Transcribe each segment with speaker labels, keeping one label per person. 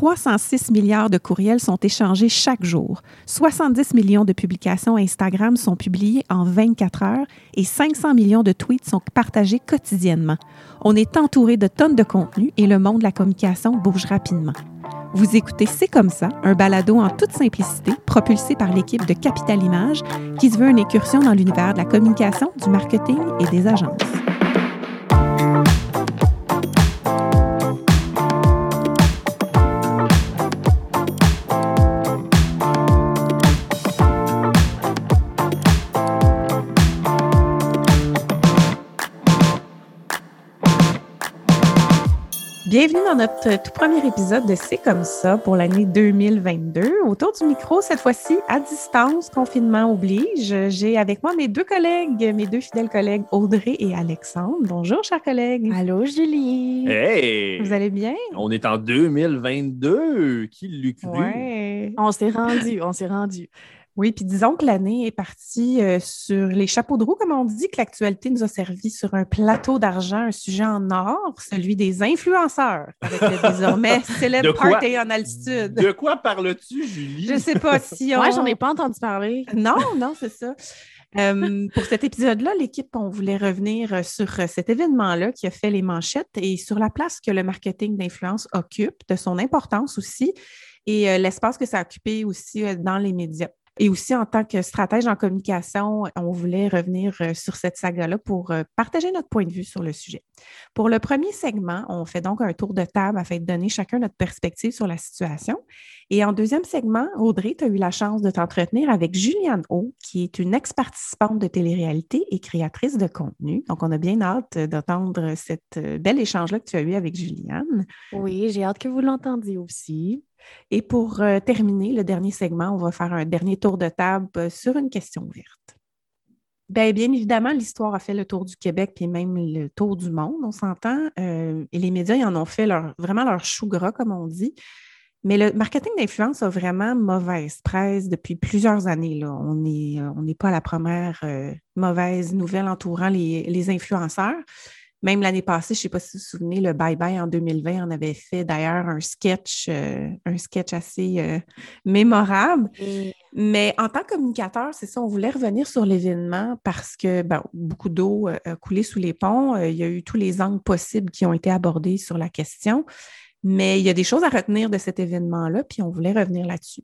Speaker 1: 306 milliards de courriels sont échangés chaque jour. 70 millions de publications Instagram sont publiées en 24 heures et 500 millions de tweets sont partagés quotidiennement. On est entouré de tonnes de contenu et le monde de la communication bouge rapidement. Vous écoutez C'est comme ça, un balado en toute simplicité propulsé par l'équipe de Capital Image qui se veut une incursion dans l'univers de la communication, du marketing et des agences. Bienvenue dans notre tout premier épisode de C'est comme ça pour l'année 2022. Autour du micro, cette fois-ci, à distance, confinement oblige. J'ai avec moi mes deux collègues, mes deux fidèles collègues, Audrey et Alexandre. Bonjour, chers collègues.
Speaker 2: Allô, Julie.
Speaker 3: Hey!
Speaker 1: Vous allez bien?
Speaker 3: On est en 2022. Qui l'eût cru?
Speaker 1: Ouais.
Speaker 2: On s'est rendu, on s'est rendu.
Speaker 1: Oui, puis disons que l'année est partie euh, sur les chapeaux de roue, comme on dit, que l'actualité nous a servi sur un plateau d'argent, un sujet en or, celui des influenceurs, avec le désormais célèbre
Speaker 3: De quoi?
Speaker 1: party en altitude.
Speaker 3: De quoi parles-tu, Julie?
Speaker 1: Je sais pas si on...
Speaker 2: Moi, j'en ai pas entendu parler.
Speaker 1: Non, non, c'est ça. Euh, pour cet épisode-là, l'équipe, on voulait revenir euh, sur cet événement-là qui a fait les manchettes et sur la place que le marketing d'influence occupe, de son importance aussi, et euh, l'espace que ça a occupé aussi euh, dans les médias. Et aussi, en tant que stratège en communication, on voulait revenir euh, sur cette saga-là pour euh, partager notre point de vue sur le sujet. Pour le premier segment, on fait donc un tour de table afin de donner chacun notre perspective sur la situation. Et en deuxième segment, Audrey, tu as eu la chance de t'entretenir avec Juliane O, qui est une ex-participante de télé-réalité et créatrice de contenu. Donc, on a bien hâte d'entendre cet euh, bel échange-là que tu as eu avec Juliane.
Speaker 2: Oui, j'ai hâte que vous l'entendiez aussi.
Speaker 1: Et pour euh, terminer le dernier segment, on va faire un dernier tour de table euh, sur une question ouverte. Bien, bien évidemment, l'histoire a fait le tour du Québec et même le tour du monde, on s'entend. Euh, et les médias, ils en ont fait leur, vraiment leur chou gras, comme on dit. Mais le marketing d'influence a vraiment mauvaise presse depuis plusieurs années. Là. On n'est on pas à la première mauvaise nouvelle entourant les, les influenceurs. Même l'année passée, je ne sais pas si vous vous souvenez, le Bye Bye en 2020, on avait fait d'ailleurs un sketch, euh, un sketch assez euh, mémorable. Mais en tant que communicateur, c'est ça, on voulait revenir sur l'événement parce que ben, beaucoup d'eau euh, a coulé sous les ponts. Il y a eu tous les angles possibles qui ont été abordés sur la question. Mais il y a des choses à retenir de cet événement-là, puis on voulait revenir là-dessus.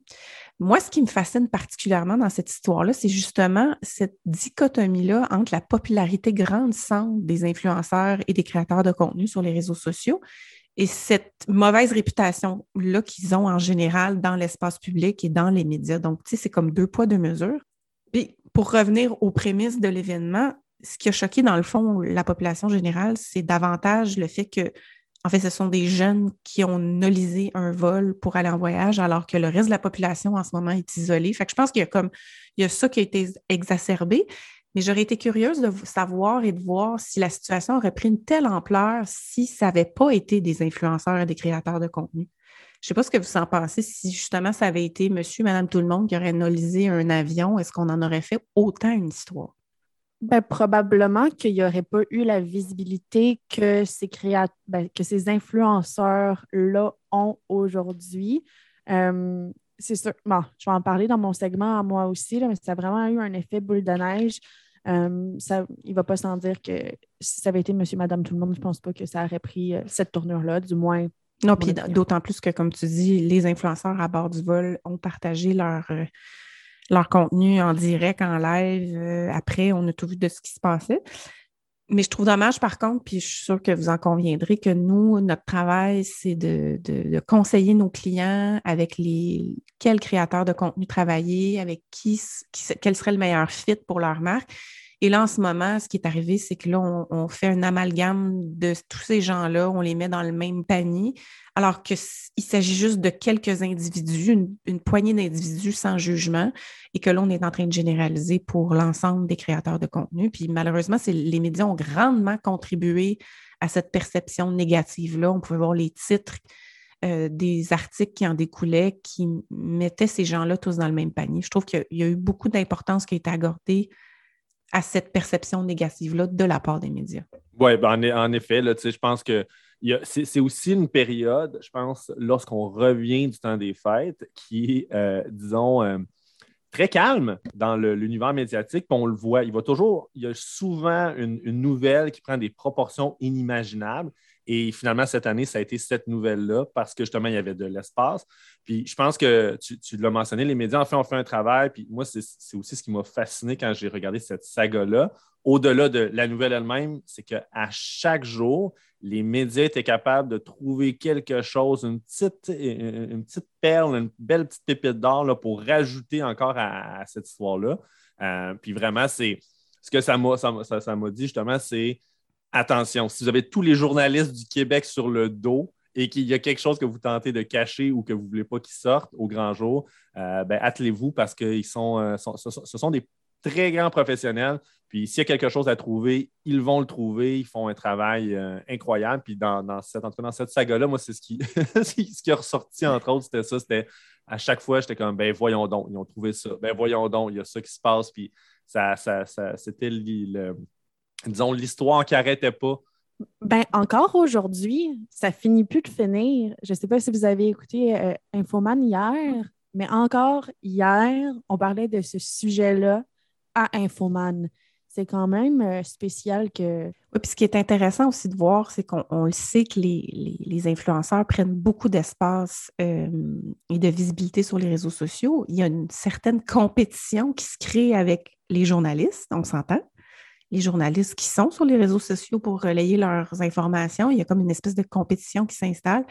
Speaker 1: Moi, ce qui me fascine particulièrement dans cette histoire-là, c'est justement cette dichotomie-là entre la popularité grandissante des influenceurs et des créateurs de contenu sur les réseaux sociaux et cette mauvaise réputation-là qu'ils ont en général dans l'espace public et dans les médias. Donc, tu sais, c'est comme deux poids, deux mesures. Puis, pour revenir aux prémices de l'événement, ce qui a choqué, dans le fond, la population générale, c'est davantage le fait que en fait, ce sont des jeunes qui ont nolisé un vol pour aller en voyage, alors que le reste de la population en ce moment est isolée. Fait que je pense qu'il y a comme il y a ça qui a été exacerbé. Mais j'aurais été curieuse de savoir et de voir si la situation aurait pris une telle ampleur si ça n'avait pas été des influenceurs et des créateurs de contenu. Je ne sais pas ce que vous en pensez, si justement ça avait été monsieur, madame, tout le monde qui aurait nolisé un avion, est-ce qu'on en aurait fait autant une histoire?
Speaker 2: Ben, probablement qu'il n'y aurait pas eu la visibilité que ces, créat... ben, que ces influenceurs-là ont aujourd'hui. Euh, c'est sûr, bon, je vais en parler dans mon segment à moi aussi, là, mais ça a vraiment eu un effet boule de neige. Euh, ça, il ne va pas sans dire que si ça avait été monsieur, madame, tout le monde, je ne pense pas que ça aurait pris euh, cette tournure-là, du moins.
Speaker 1: Non, puis d'autant plus que, comme tu dis, les influenceurs à bord du vol ont partagé leur, euh, leur contenu en direct, en live. Euh, après, on a tout vu de ce qui se passait. Mais je trouve dommage, par contre, puis je suis sûre que vous en conviendrez, que nous, notre travail, c'est de, de, conseiller nos clients avec les quels créateurs de contenu travailler, avec qui, qui, quel serait le meilleur fit pour leur marque. Et là, en ce moment, ce qui est arrivé, c'est que là, on, fait un amalgame de tous ces gens-là, on les met dans le même panier, alors qu'il s'agit juste de quelques individus, une, poignée d'individus sans jugement, et que là, on est en train de généraliser pour l'ensemble des créateurs de contenu. Puis malheureusement, les médias ont grandement contribué à cette perception négative-là. On pouvait voir les titres. Euh, des articles qui en découlaient, qui mettaient ces gens-là tous dans le même panier. Je trouve qu'il y, a eu beaucoup d'importance qui a été accordée à cette perception négative-là de la part des médias?
Speaker 3: Oui, ben en, effet, là, je pense que c'est aussi une période, je pense, lorsqu'on revient du temps des fêtes, qui est, disons, très calme dans l'univers médiatique. on le voit, il va toujours, il y a souvent une, nouvelle qui prend des proportions inimaginables. Et finalement, cette année, ça a été cette nouvelle-là parce que justement, il y avait de l'espace. Puis je pense que tu, tu l'as mentionné, les médias, fait, ont fait un travail. Puis moi, c'est aussi ce qui m'a fasciné quand j'ai regardé cette saga-là. Au-delà de la nouvelle elle-même, c'est qu'à chaque jour, les médias étaient capables de trouver quelque chose, une petite, une petite perle, une belle petite pépite d'or pour rajouter encore à, cette histoire-là. Euh, puis vraiment, c'est ce que ça m'a ça, ça, dit justement, c'est attention, si vous avez tous les journalistes du Québec sur le dos et qu'il y a quelque chose que vous tentez de cacher ou que vous ne voulez pas qu'il sorte au grand jour, euh, ben, attelez-vous parce que sont, euh, ce sont des très grands professionnels. Puis s'il y a quelque chose à trouver, ils vont le trouver. Ils font un travail euh, incroyable. Puis dans, cette, dans cette saga-là, moi, c'est ce qui, ce qui est ressorti, entre autres, c'était ça. C'était à chaque fois, j'étais comme, ben voyons donc, ils ont trouvé ça. Ben voyons donc, il y a ça qui se passe. Puis ça, ça, c'était, le, disons, l'histoire qui n'arrêtait pas.
Speaker 2: Ben, encore aujourd'hui, ça finit plus de finir. Je ne sais pas si vous avez écouté euh, Infoman hier, mais encore hier, on parlait de ce sujet-là à Infoman. C'est quand même euh, spécial que.
Speaker 1: Oui, puis ce qui est intéressant aussi de voir, c'est qu'on le sait que les, influenceurs prennent beaucoup d'espace euh, et de visibilité sur les réseaux sociaux. Il y a une certaine compétition qui se crée avec les journalistes, on s'entend. Les journalistes qui sont sur les réseaux sociaux pour relayer leurs informations, il y a comme une espèce de compétition qui s'installe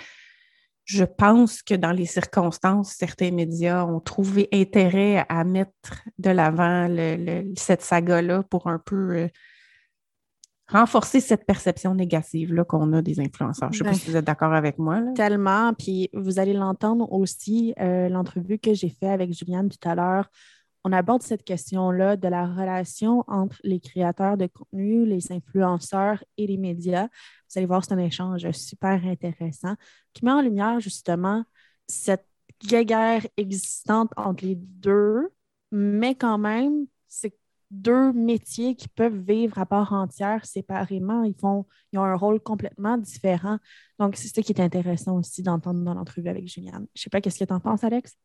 Speaker 1: je pense que dans les circonstances, certains médias ont trouvé intérêt à mettre de l'avant cette saga-là pour un peu euh, renforcer cette perception négative qu'on a des influenceurs. Je ne sais pas si vous êtes d'accord avec moi.
Speaker 2: Tellement. Puis vous allez l'entendre aussi, euh, l'entrevue que j'ai faite avec Juliane tout à l'heure on aborde cette question-là de la relation entre les créateurs de contenu, les influenceurs et les médias. Vous allez voir, c'est un échange super intéressant qui met en lumière justement cette guerre existante entre les deux, mais quand même, c'est deux métiers qui peuvent vivre à part entière séparément. Ils, font, ils ont un rôle complètement différent. Donc, c'est ce qui est intéressant aussi d'entendre dans l'entrevue avec Juliane. Je ne sais pas, qu'est-ce que tu en penses, Alex?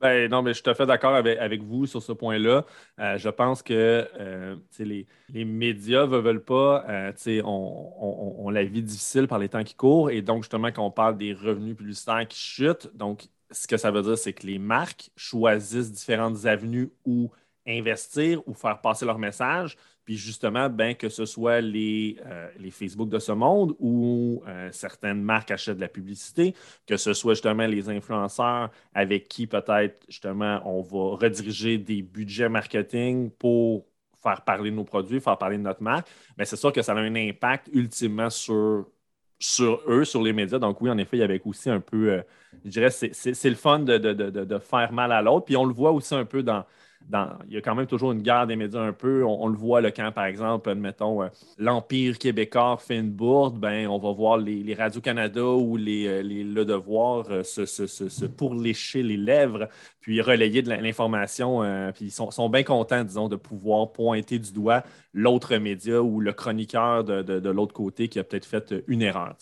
Speaker 3: Ben, non, mais je suis tout à fait d'accord avec, vous sur ce point-là. Euh, je pense que euh, les, médias ne veulent, pas, euh, on, on, la vie difficile par les temps qui courent. Et donc, justement, quand on parle des revenus publicitaires qui chutent, donc, ce que ça veut dire, c'est que les marques choisissent différentes avenues où investir ou faire passer leur message. Puis justement, ben, que ce soit les, euh, les Facebook de ce monde ou euh, certaines marques achètent de la publicité, que ce soit justement les influenceurs avec qui peut-être justement on va rediriger des budgets marketing pour faire parler de nos produits, faire parler de notre marque, mais c'est sûr que ça a un impact ultimement sur, sur eux, sur les médias. Donc oui, en effet, il y avait aussi un peu, euh, je dirais, c'est le fun de, de faire mal à l'autre. Puis on le voit aussi un peu dans il y a quand même toujours une guerre des médias un peu. On, le voit le quand, par exemple, admettons, euh, l'Empire québécois fait une bourde, ben, on va voir les, les Radio-Canada ou les, euh, Le Devoir euh, se, se, se, pourlécher les lèvres, puis relayer de l'information. puis ils sont, sont bien contents, disons, de pouvoir pointer du doigt l'autre média ou le chroniqueur de, de, l'autre côté qui a peut-être fait une erreur.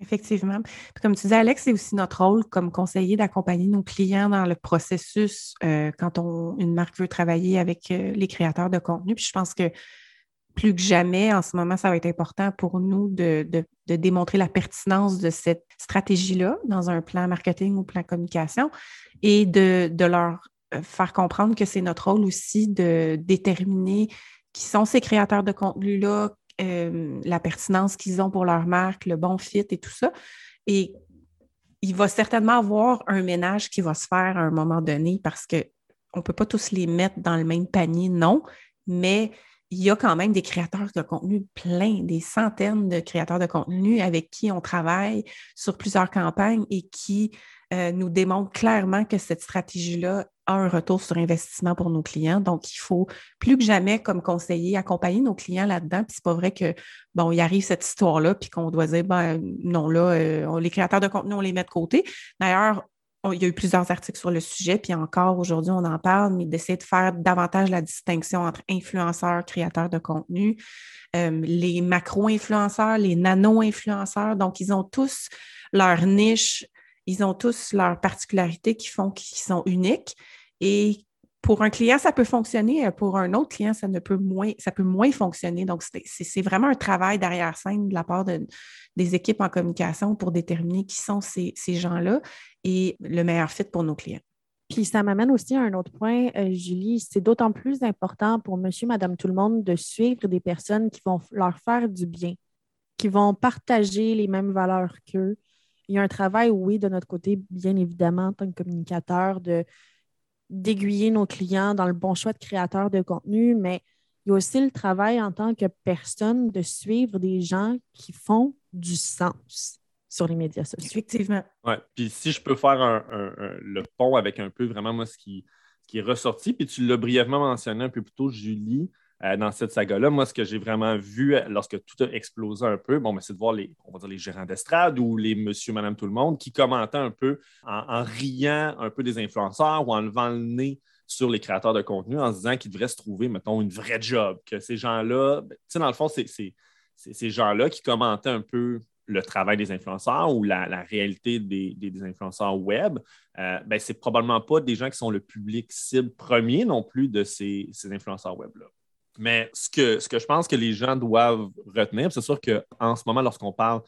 Speaker 1: Effectivement. comme tu dis, Alex, c'est aussi notre rôle comme conseiller d'accompagner nos clients dans le processus euh, quand on, une marque veut travailler avec euh, les créateurs de contenu. Puis je pense que plus que jamais, en ce moment, ça va être important pour nous de, démontrer la pertinence de cette stratégie-là dans un plan marketing ou plan communication et de, leur euh, faire comprendre que c'est notre rôle aussi de déterminer qui sont ces créateurs de contenu-là, euh, la pertinence qu'ils ont pour leur marque, le bon fit et tout ça. Et il va certainement avoir un ménage qui va se faire à un moment donné parce qu'on ne peut pas tous les mettre dans le même panier, non, mais il y a quand même des créateurs de contenu plein, des centaines de créateurs de contenu avec qui on travaille sur plusieurs campagnes et qui euh, nous démontrent clairement que cette stratégie-là un retour sur investissement pour nos clients. Donc, il faut plus que jamais, comme conseiller, accompagner nos clients là-dedans. Puis c'est pas vrai que, bon, il arrive cette histoire-là, puis qu'on doit dire, ben non, là, euh, les créateurs de contenu, on les met de côté. D'ailleurs, il y a eu plusieurs articles sur le sujet, puis encore aujourd'hui, on en parle, mais d'essayer de faire davantage la distinction entre influenceurs, créateurs de contenu, euh, les macro-influenceurs, les nano-influenceurs. Donc, ils ont tous leur niche, ils ont tous leurs particularités qui font qu'ils sont uniques. Et pour un client, ça peut fonctionner. Pour un autre client, ça ne peut moins, ça peut moins fonctionner. Donc, c'est vraiment un travail derrière scène de la part des équipes en communication pour déterminer qui sont ces, gens-là et le meilleur fit pour nos clients.
Speaker 2: Puis ça m'amène aussi à un autre point, euh, Julie. C'est d'autant plus important pour monsieur, madame, tout le monde de suivre des personnes qui vont leur faire du bien, qui vont partager les mêmes valeurs qu'eux. Il y a un travail, oui, de notre côté, bien évidemment, en tant que communicateur, de d'aiguiller nos clients dans le bon choix de créateur de contenu, mais il y a aussi le travail en tant que personne de suivre des gens qui font du sens sur les médias sociaux.
Speaker 1: Effectivement.
Speaker 3: Oui, puis si je peux faire le pont avec un peu vraiment moi ce qui, ce qui est ressorti, puis tu l'as brièvement mentionné un peu plus tôt, Julie, euh, dans cette saga-là. Moi, ce que j'ai vraiment vu euh, lorsque tout a explosé un peu, bon, ben, c'est de voir les, on va dire les gérants d'estrade ou les monsieur, madame, tout le monde qui commentaient un peu en, riant un peu des influenceurs ou en levant le nez sur les créateurs de contenu en se disant qu'ils devraient se trouver, mettons, une vraie job, que ces gens-là, ben, tu sais, dans le fond, c'est ces gens-là qui commentaient un peu le travail des influenceurs ou la, réalité des, influenceurs web, euh, ben, c'est probablement pas des gens qui sont le public cible premier non plus de ces, ces influenceurs web-là. Mais ce que, je pense que les gens doivent retenir, c'est sûr qu'en ce moment, lorsqu'on parle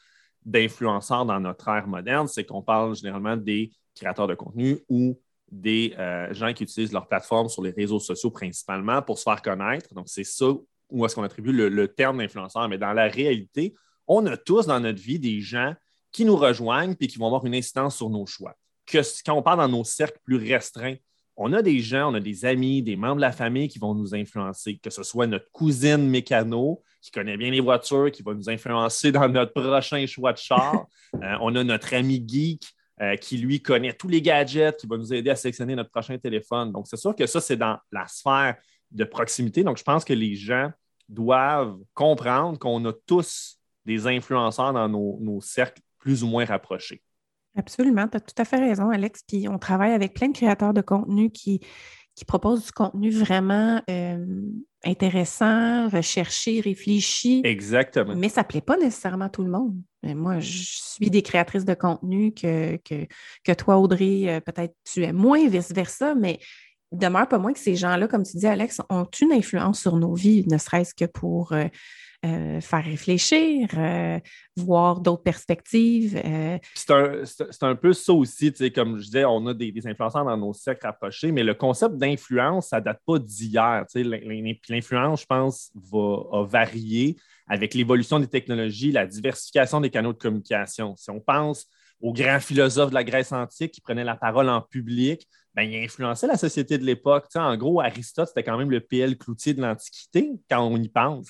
Speaker 3: d'influenceurs dans notre ère moderne, c'est qu'on parle généralement des créateurs de contenu ou des euh, gens qui utilisent leur plateforme sur les réseaux sociaux principalement pour se faire connaître. Donc, c'est ça où est-ce qu'on attribue le, terme d'influenceur. Mais dans la réalité, on a tous dans notre vie des gens qui nous rejoignent et qui vont avoir une incidence sur nos choix. Quand on parle dans nos cercles plus restreints, on a des gens, on a des amis, des membres de la famille qui vont nous influencer, que ce soit notre cousine mécano qui connaît bien les voitures, qui va nous influencer dans notre prochain choix de char. Euh, on a notre ami geek euh, qui, lui, connaît tous les gadgets, qui va nous aider à sélectionner notre prochain téléphone. Donc, c'est sûr que ça, c'est dans la sphère de proximité. Donc, je pense que les gens doivent comprendre qu'on a tous des influenceurs dans nos cercles plus ou moins rapprochés.
Speaker 1: Absolument, tu as tout à fait raison, Alex. Puis on travaille avec plein de créateurs de contenu qui, qui proposent du contenu vraiment euh, intéressant, recherché, réfléchi.
Speaker 3: Exactement.
Speaker 1: Mais ça ne plaît pas nécessairement à tout le monde. moi, je suis des créatrices de contenu que, que, toi, Audrey, euh, peut-être tu es moins, vice-versa, mais il demeure pas moins que ces gens-là, comme tu dis, Alex, ont une influence sur nos vies, ne serait-ce que pour. Euh, euh, faire réfléchir, euh, voir d'autres perspectives. Euh.
Speaker 3: C'est un, peu ça aussi, comme je disais, on a des, influenceurs dans nos cercles rapprochés, mais le concept d'influence, ça ne date pas d'hier. L'influence, je pense, va varier avec l'évolution des technologies, la diversification des canaux de communication. Si on pense aux grands philosophes de la Grèce antique qui prenaient la parole en public, ben, il influençait la société de l'époque. en gros, Aristote, c'était quand même le PL Cloutier de l'Antiquité, quand on y pense.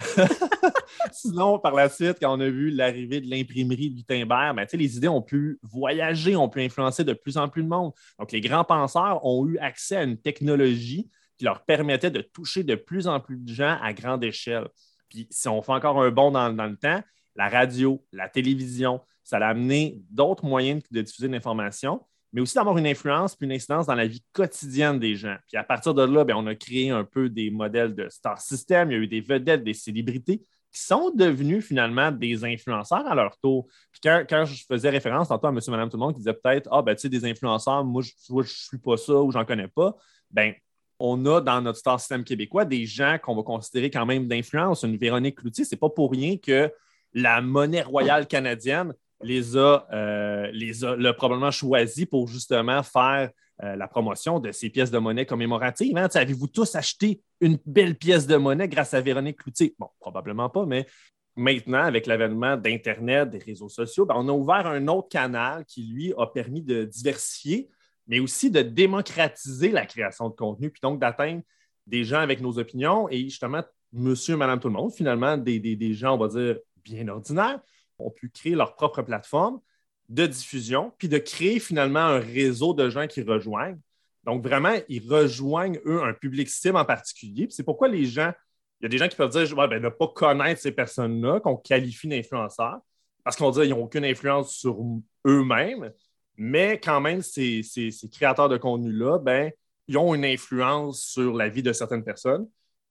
Speaker 3: Sinon, par la suite, quand on a vu l'arrivée de l'imprimerie de Gutenberg, ben, les idées ont pu voyager, ont pu influencer de plus en plus de monde. Donc, les grands penseurs ont eu accès à une technologie qui leur permettait de toucher de plus en plus de gens à grande échelle. Puis, si on fait encore un bond dans, dans le temps, la radio, la télévision, ça a amené d'autres moyens de diffuser l'information mais aussi d'avoir une influence puis une incidence dans la vie quotidienne des gens. Puis à partir de là, ben, on a créé un peu des modèles de star system. Il y a eu des vedettes, des célébrités qui sont devenus finalement des influenceurs à leur tour. Puis quand, je faisais référence tantôt à monsieur, madame, tout monde qui disait peut-être Ah, ben, tu sais, des influenceurs, moi, je ne suis pas ça ou j'en connais pas, ben, on a dans notre star system québécois des gens qu'on va considérer quand même d'influence. Une Véronique Cloutier, c'est pas pour rien que la monnaie royale canadienne les a, euh, les a probablement choisi pour justement faire euh, la promotion de ces pièces de monnaie commémoratives. Hein? Avez-vous tous acheté une belle pièce de monnaie grâce à Véronique Cloutier? Bon, probablement pas, mais maintenant, avec l'avènement d'Internet, des réseaux sociaux, ben, on a ouvert un autre canal qui, lui, a permis de diversifier, mais aussi de démocratiser la création de contenu, puis donc d'atteindre des gens avec nos opinions et justement, monsieur, madame, tout le monde, finalement, des, des gens, on va dire, bien ordinaires, ont pu créer leur propre plateforme de diffusion, puis de créer finalement un réseau de gens qui rejoignent. Donc, vraiment, ils rejoignent, eux, un public cible en particulier. C'est pourquoi les gens, il y a des gens qui peuvent dire ouais, ben, ne pas connaître ces personnes-là, qu'on qualifie d'influenceurs, parce qu'on dit qu'ils n'ont aucune influence sur eux-mêmes. Mais quand même, ces, créateurs de contenu-là, ben, ils ont une influence sur la vie de certaines personnes.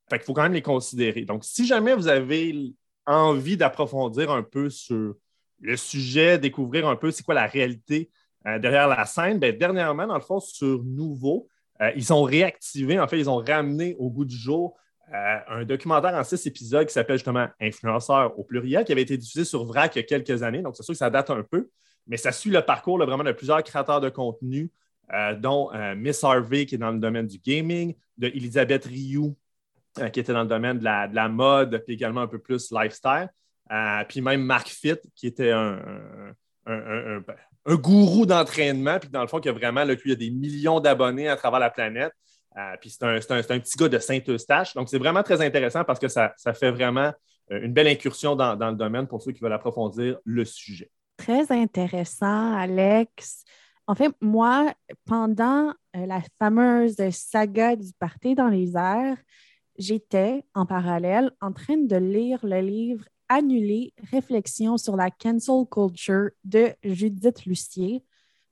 Speaker 3: Fait qu'il faut quand même les considérer. Donc, si jamais vous avez envie d'approfondir un peu sur le sujet, découvrir un peu c'est quoi la réalité euh, derrière la scène, ben, dernièrement, dans le fond, sur Nouveau, euh, ils ont réactivé, en fait, ils ont ramené au goût du jour euh, un documentaire en six épisodes qui s'appelle justement Influenceurs au pluriel, qui avait été diffusé sur VRAC il y a quelques années. Donc, c'est sûr que ça date un peu, mais ça suit le parcours vraiment de plusieurs créateurs de contenu, dont Miss Harvey, qui est dans le domaine du gaming, de Elisabeth Rioux, qui était dans le domaine de la, mode, puis également un peu plus lifestyle. puis même Mark Fit, qui était un, un, un gourou d'entraînement, puis dans le fond, qui a vraiment, là, a des millions d'abonnés à travers la planète. Euh, puis c'est un, petit gars de Saint-Eustache. Donc, c'est vraiment très intéressant parce que ça, fait vraiment euh, une belle incursion dans, le domaine pour ceux qui veulent approfondir le sujet.
Speaker 2: Très intéressant, Alex. En fait, moi, pendant euh, la fameuse saga du Parti dans les airs, j'étais en parallèle en train de lire le livre annuler Réflexion sur la cancel culture de Judith Lucier.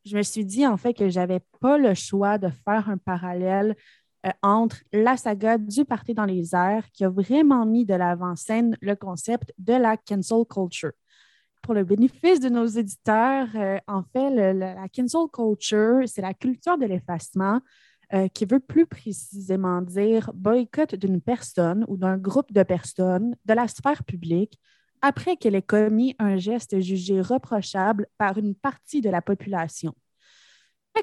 Speaker 2: Je me suis dit en fait que je n'avais pas le choix de faire un parallèle euh, entre la saga du Parti dans les airs qui a vraiment mis de l'avant-scène le concept de la cancel culture. Pour le bénéfice de nos éditeurs, euh, en fait, la cancel culture, c'est la culture de l'effacement euh, qui veut plus précisément dire boycott d'une personne ou d'un groupe de personnes de la sphère publique après qu'elle ait commis un geste jugé reprochable par une partie de la population.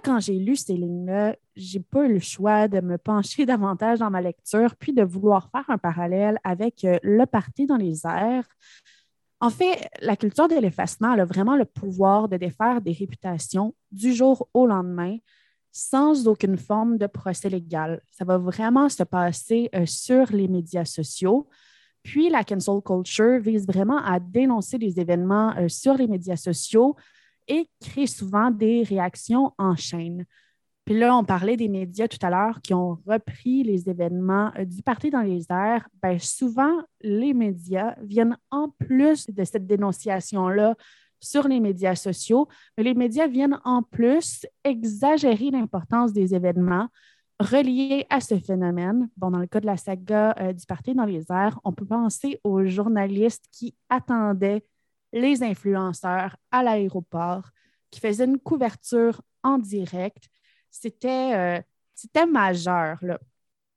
Speaker 2: quand j'ai lu ces lignes-là, j'ai pas eu le choix de me pencher davantage dans ma lecture, puis de vouloir faire un parallèle avec euh, le parti dans les airs. En fait, la culture de l'effacement a vraiment le pouvoir de défaire des réputations du jour au lendemain, sans aucune forme de procès légal. Ça va vraiment se passer euh, sur les médias sociaux. Puis la cancel culture vise vraiment à dénoncer les événements euh, sur les médias sociaux et crée souvent des réactions en chaîne. Puis là, on parlait des médias tout à l'heure qui ont repris les événements euh, du Parti dans les airs. Bien, souvent, les médias viennent en plus de cette dénonciation-là sur les médias sociaux, mais les médias viennent en plus exagérer l'importance des événements reliés à ce phénomène. Bon, dans le cas de la saga euh, du Parti dans les airs, on peut penser aux journalistes qui attendaient les influenceurs à l'aéroport, qui faisaient une couverture en direct. C'était euh, majeur.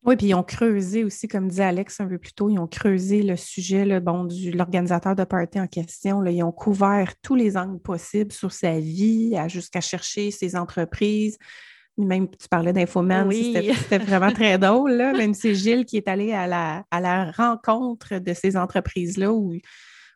Speaker 1: Oui, puis ils ont creusé aussi, comme disait Alex un peu plus tôt, ils ont creusé le sujet là, bon, de l'organisateur de party en question. Là, ils ont couvert tous les angles possibles sur sa vie, jusqu'à chercher ses entreprises. Même tu parlais d'Infoman, c'était vraiment très drôle. Là. Même c'est Gilles qui est allé à la, à la rencontre de ces entreprises-là où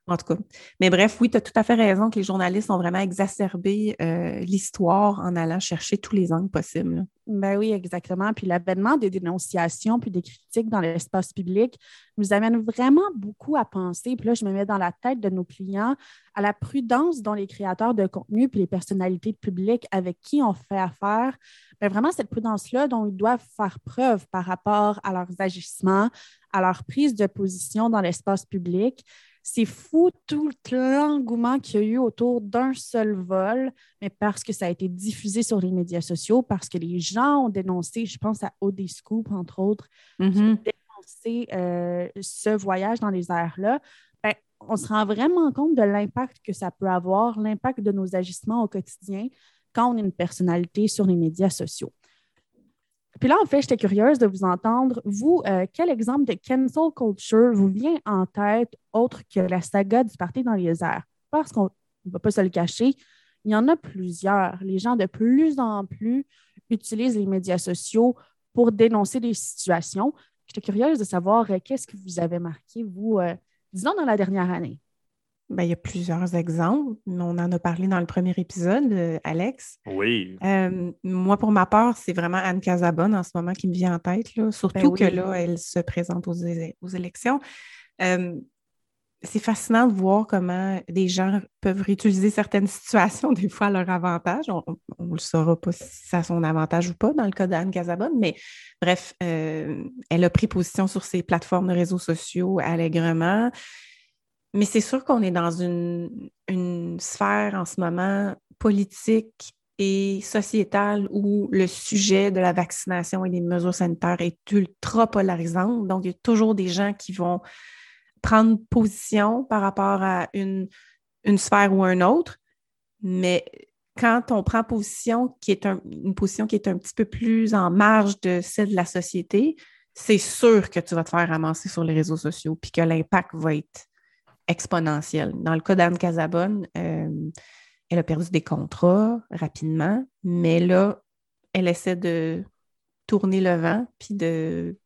Speaker 1: en tout cas. Mais bref, oui, tu as tout à fait raison que les journalistes ont vraiment exacerbé euh, l'histoire en allant chercher tous les angles possibles.
Speaker 2: Ben oui, exactement. Puis l'avènement des dénonciations puis des critiques dans l'espace public nous amène vraiment beaucoup à penser. Puis là, je me mets dans la tête de nos clients à la prudence dont les créateurs de contenu puis les personnalités publiques avec qui on fait affaire, bien vraiment cette prudence-là dont ils doivent faire preuve par rapport à leurs agissements, à leur prise de position dans l'espace public c'est fou tout l'engouement qu'il y a eu autour d'un seul vol, mais parce que ça a été diffusé sur les médias sociaux, parce que les gens ont dénoncé, je pense à Odescoop, entre autres, mm-hmm. dénoncé euh, ce voyage dans les airs-là. Ben, on se rend vraiment compte de l'impact que ça peut avoir, l'impact de nos agissements au quotidien quand on est une personnalité sur les médias sociaux. Puis là, en fait, j'étais curieuse de vous entendre. Vous, euh, quel exemple de cancel culture vous vient en tête autre que la saga du Parti dans les airs? Parce qu'on ne va pas se le cacher, il y en a plusieurs. Les gens de plus en plus utilisent les médias sociaux pour dénoncer des situations. J'étais curieuse de savoir euh, qu'est-ce que vous avez marqué, vous, euh, disons, dans la dernière année?
Speaker 1: Ben, il y a plusieurs exemples. On en a parlé dans le premier épisode, euh, Alex.
Speaker 3: Oui.
Speaker 1: Euh, moi, pour ma part, c'est vraiment Anne Casabonne en ce moment qui me vient en tête, là. surtout ben que là, elle se présente aux, aux élections. Euh, c'est fascinant de voir comment des gens peuvent réutiliser certaines situations, des fois à leur avantage. On ne le saura pas si ça a son avantage ou pas dans le cas d'Anne Casabonne, mais bref, elle a pris position sur ses plateformes de réseaux sociaux allègrement. Mais c'est sûr qu'on est dans une, sphère en ce moment politique et sociétale où le sujet de la vaccination et des mesures sanitaires est ultra polarisant. Donc, il y a toujours des gens qui vont prendre position par rapport à une, sphère ou un autre. Mais quand on prend position qui est une position qui est un petit peu plus en marge de celle de la société, c'est sûr que tu vas te faire ramasser sur les réseaux sociaux puis que l'impact va être exponentiel. Dans le cas d'Anne Casabonne, euh, elle a perdu des contrats rapidement, mais là, elle essaie de tourner le vent puis de.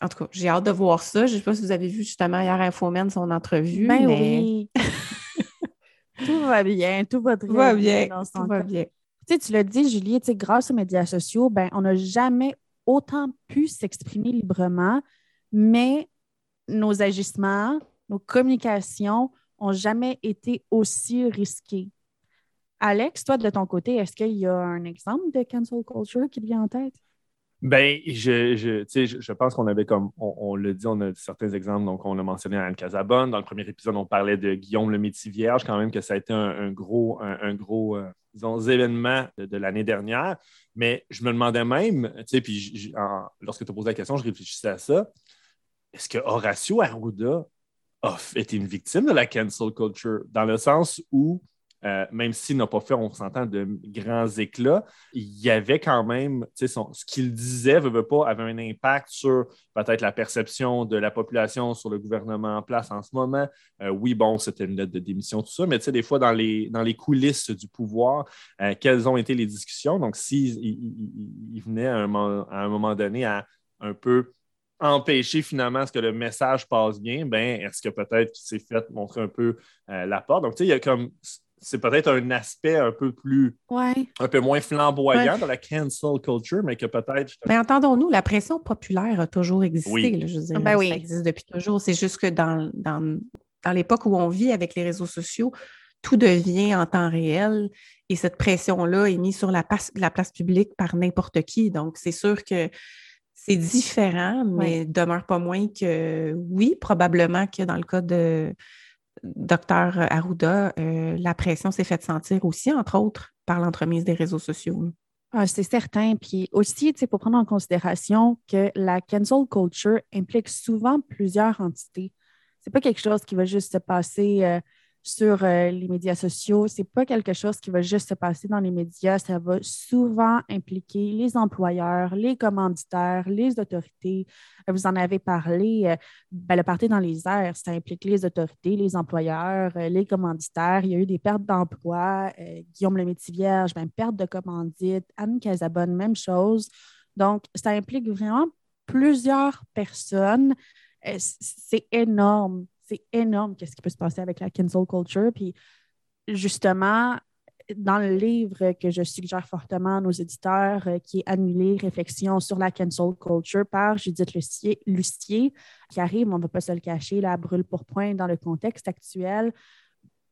Speaker 1: En tout cas, j'ai hâte de voir ça. Je ne sais pas si vous avez vu justement hier Infomen son entrevue.
Speaker 2: Ben oui. tout va bien, tout va très
Speaker 1: va bien. tout va bien.
Speaker 2: Tu, sais, tu l'as dit, Julie, grâce aux médias sociaux, ben, on n'a jamais autant pu s'exprimer librement, mais nos agissements, nos communications n'ont jamais été aussi risqués. Alex, toi, de ton côté, est-ce qu'il y a un exemple de cancel culture qui te vient en tête?
Speaker 3: Ben, je, je, je pense qu'on avait comme, on, l'a dit, on a certains exemples. Donc, on a mentionné Anne Casabonne. Dans le premier épisode, on parlait de Guillaume le Métis Vierge, quand même, que ça a été un, gros, un, gros euh, disons, événement de, l'année dernière. Mais je me demandais même, tu sais, puis lorsque tu as posé la question, je réfléchissais à ça. Est-ce que Horacio Arruda a été une victime de la cancel culture? Dans le sens où euh, même s'il n'a pas fait, on s'entend, de grands éclats, il y avait quand même, ce qu'il disait, veut, veut pas, avait un impact sur peut-être la perception de la population sur le gouvernement en place en ce moment. Euh, oui, bon, c'était une lettre de démission, tout ça, mais des fois, dans les, dans les coulisses du pouvoir, euh, quelles ont été les discussions? Donc, s'il il, venait à un, à un moment donné à un peu empêcher finalement ce que le message passe bien, ben est-ce que peut-être qu'il s'est fait montrer un peu la porte? Donc, tu sais, il y a comme c'est peut-être un aspect un peu plus, un peu moins flamboyant dans la cancel culture, mais que peut-être.
Speaker 1: Mais entendons-nous, la pression populaire a toujours existé. je veux dire, ben Ça existe depuis toujours. C'est juste que dans, dans, dans l'époque où on vit avec les réseaux sociaux, tout devient en temps réel et cette pression-là est mise sur la place, la place publique par n'importe qui. Donc, c'est sûr que c'est différent, mais demeure pas moins que oui, probablement que dans le cas de docteur Arruda, euh, la pression s'est faite sentir aussi, entre autres, par l'entremise des réseaux sociaux.
Speaker 2: Ah, c'est certain. Puis aussi, il faut prendre en considération que la cancel culture implique souvent plusieurs entités. Ce n'est pas quelque chose qui va juste se passer euh, sur euh, les médias sociaux. Ce n'est pas quelque chose qui va juste se passer dans les médias. Ça va souvent impliquer les employeurs, les commanditaires, les autorités. Vous en avez parlé. Euh, ben, le parti dans les airs, ça implique les autorités, les employeurs, euh, les commanditaires. Il y a eu des pertes d'emplois. Guillaume le Vierge, ben, perte de commandite. Anne Casabonne, même chose. Donc, ça implique vraiment plusieurs personnes. C'est énorme c'est énorme qu'est-ce qui peut se passer avec la cancel culture. Puis justement, dans le livre que je suggère fortement à nos éditeurs, euh, qui est Annulé, réflexion sur la cancel culture par Judith Lucier, Lucier qui arrive, on ne va pas se le cacher, la brûle pour point dans le contexte actuel.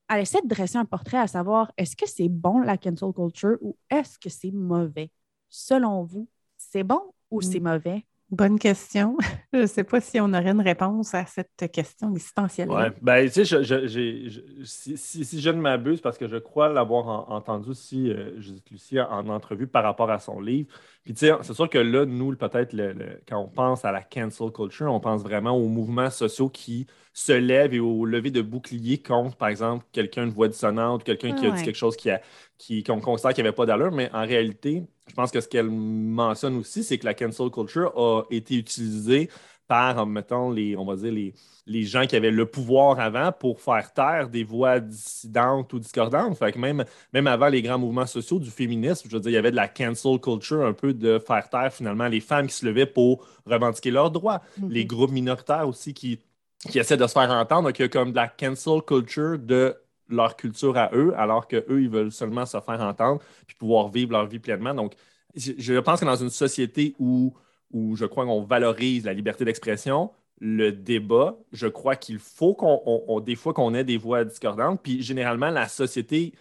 Speaker 2: Elle essaie de dresser un portrait à savoir est-ce que c'est bon la cancel culture ou est-ce que c'est mauvais? Selon vous, c'est bon ou c'est mm. mauvais?
Speaker 1: Bonne question. Je ne sais pas si on aurait une réponse à cette question existentielle.
Speaker 3: Oui, ben, tu sais, si, je ne m'abuse, parce que je crois l'avoir entendu aussi, euh, Judith Lucie, en entrevue par rapport à son livre. Puis, tu sais, c'est sûr que là, nous, peut-être, quand on pense à la cancel culture, on pense vraiment aux mouvements sociaux qui se lèvent et au lever de boucliers contre, par exemple, quelqu'un de voix dissonante, quelqu'un qui a dit quelque chose qui a, qui, qu'on considère qu'il n'y avait pas d'allure. Mais en réalité, je pense que ce qu'elle mentionne aussi, c'est que la cancel culture a été utilisée par, mettons, les, on va dire, les, les gens qui avaient le pouvoir avant pour faire taire des voix dissidentes ou discordantes. Fait que même, même avant les grands mouvements sociaux du féminisme, je veux dire, il y avait de la cancel culture, un peu de faire taire finalement les femmes qui se levaient pour revendiquer leurs droits. Mm-hmm. Les groupes minoritaires aussi qui, qui essaient de se faire entendre. Donc, il y a comme de la cancel culture de leur culture à eux, alors qu'eux, ils veulent seulement se faire entendre puis pouvoir vivre leur vie pleinement. Donc, je pense que dans une société où, où je crois qu'on valorise la liberté d'expression, le débat, je crois qu'il faut qu'on, des fois qu'on ait des voix discordantes, puis généralement, la société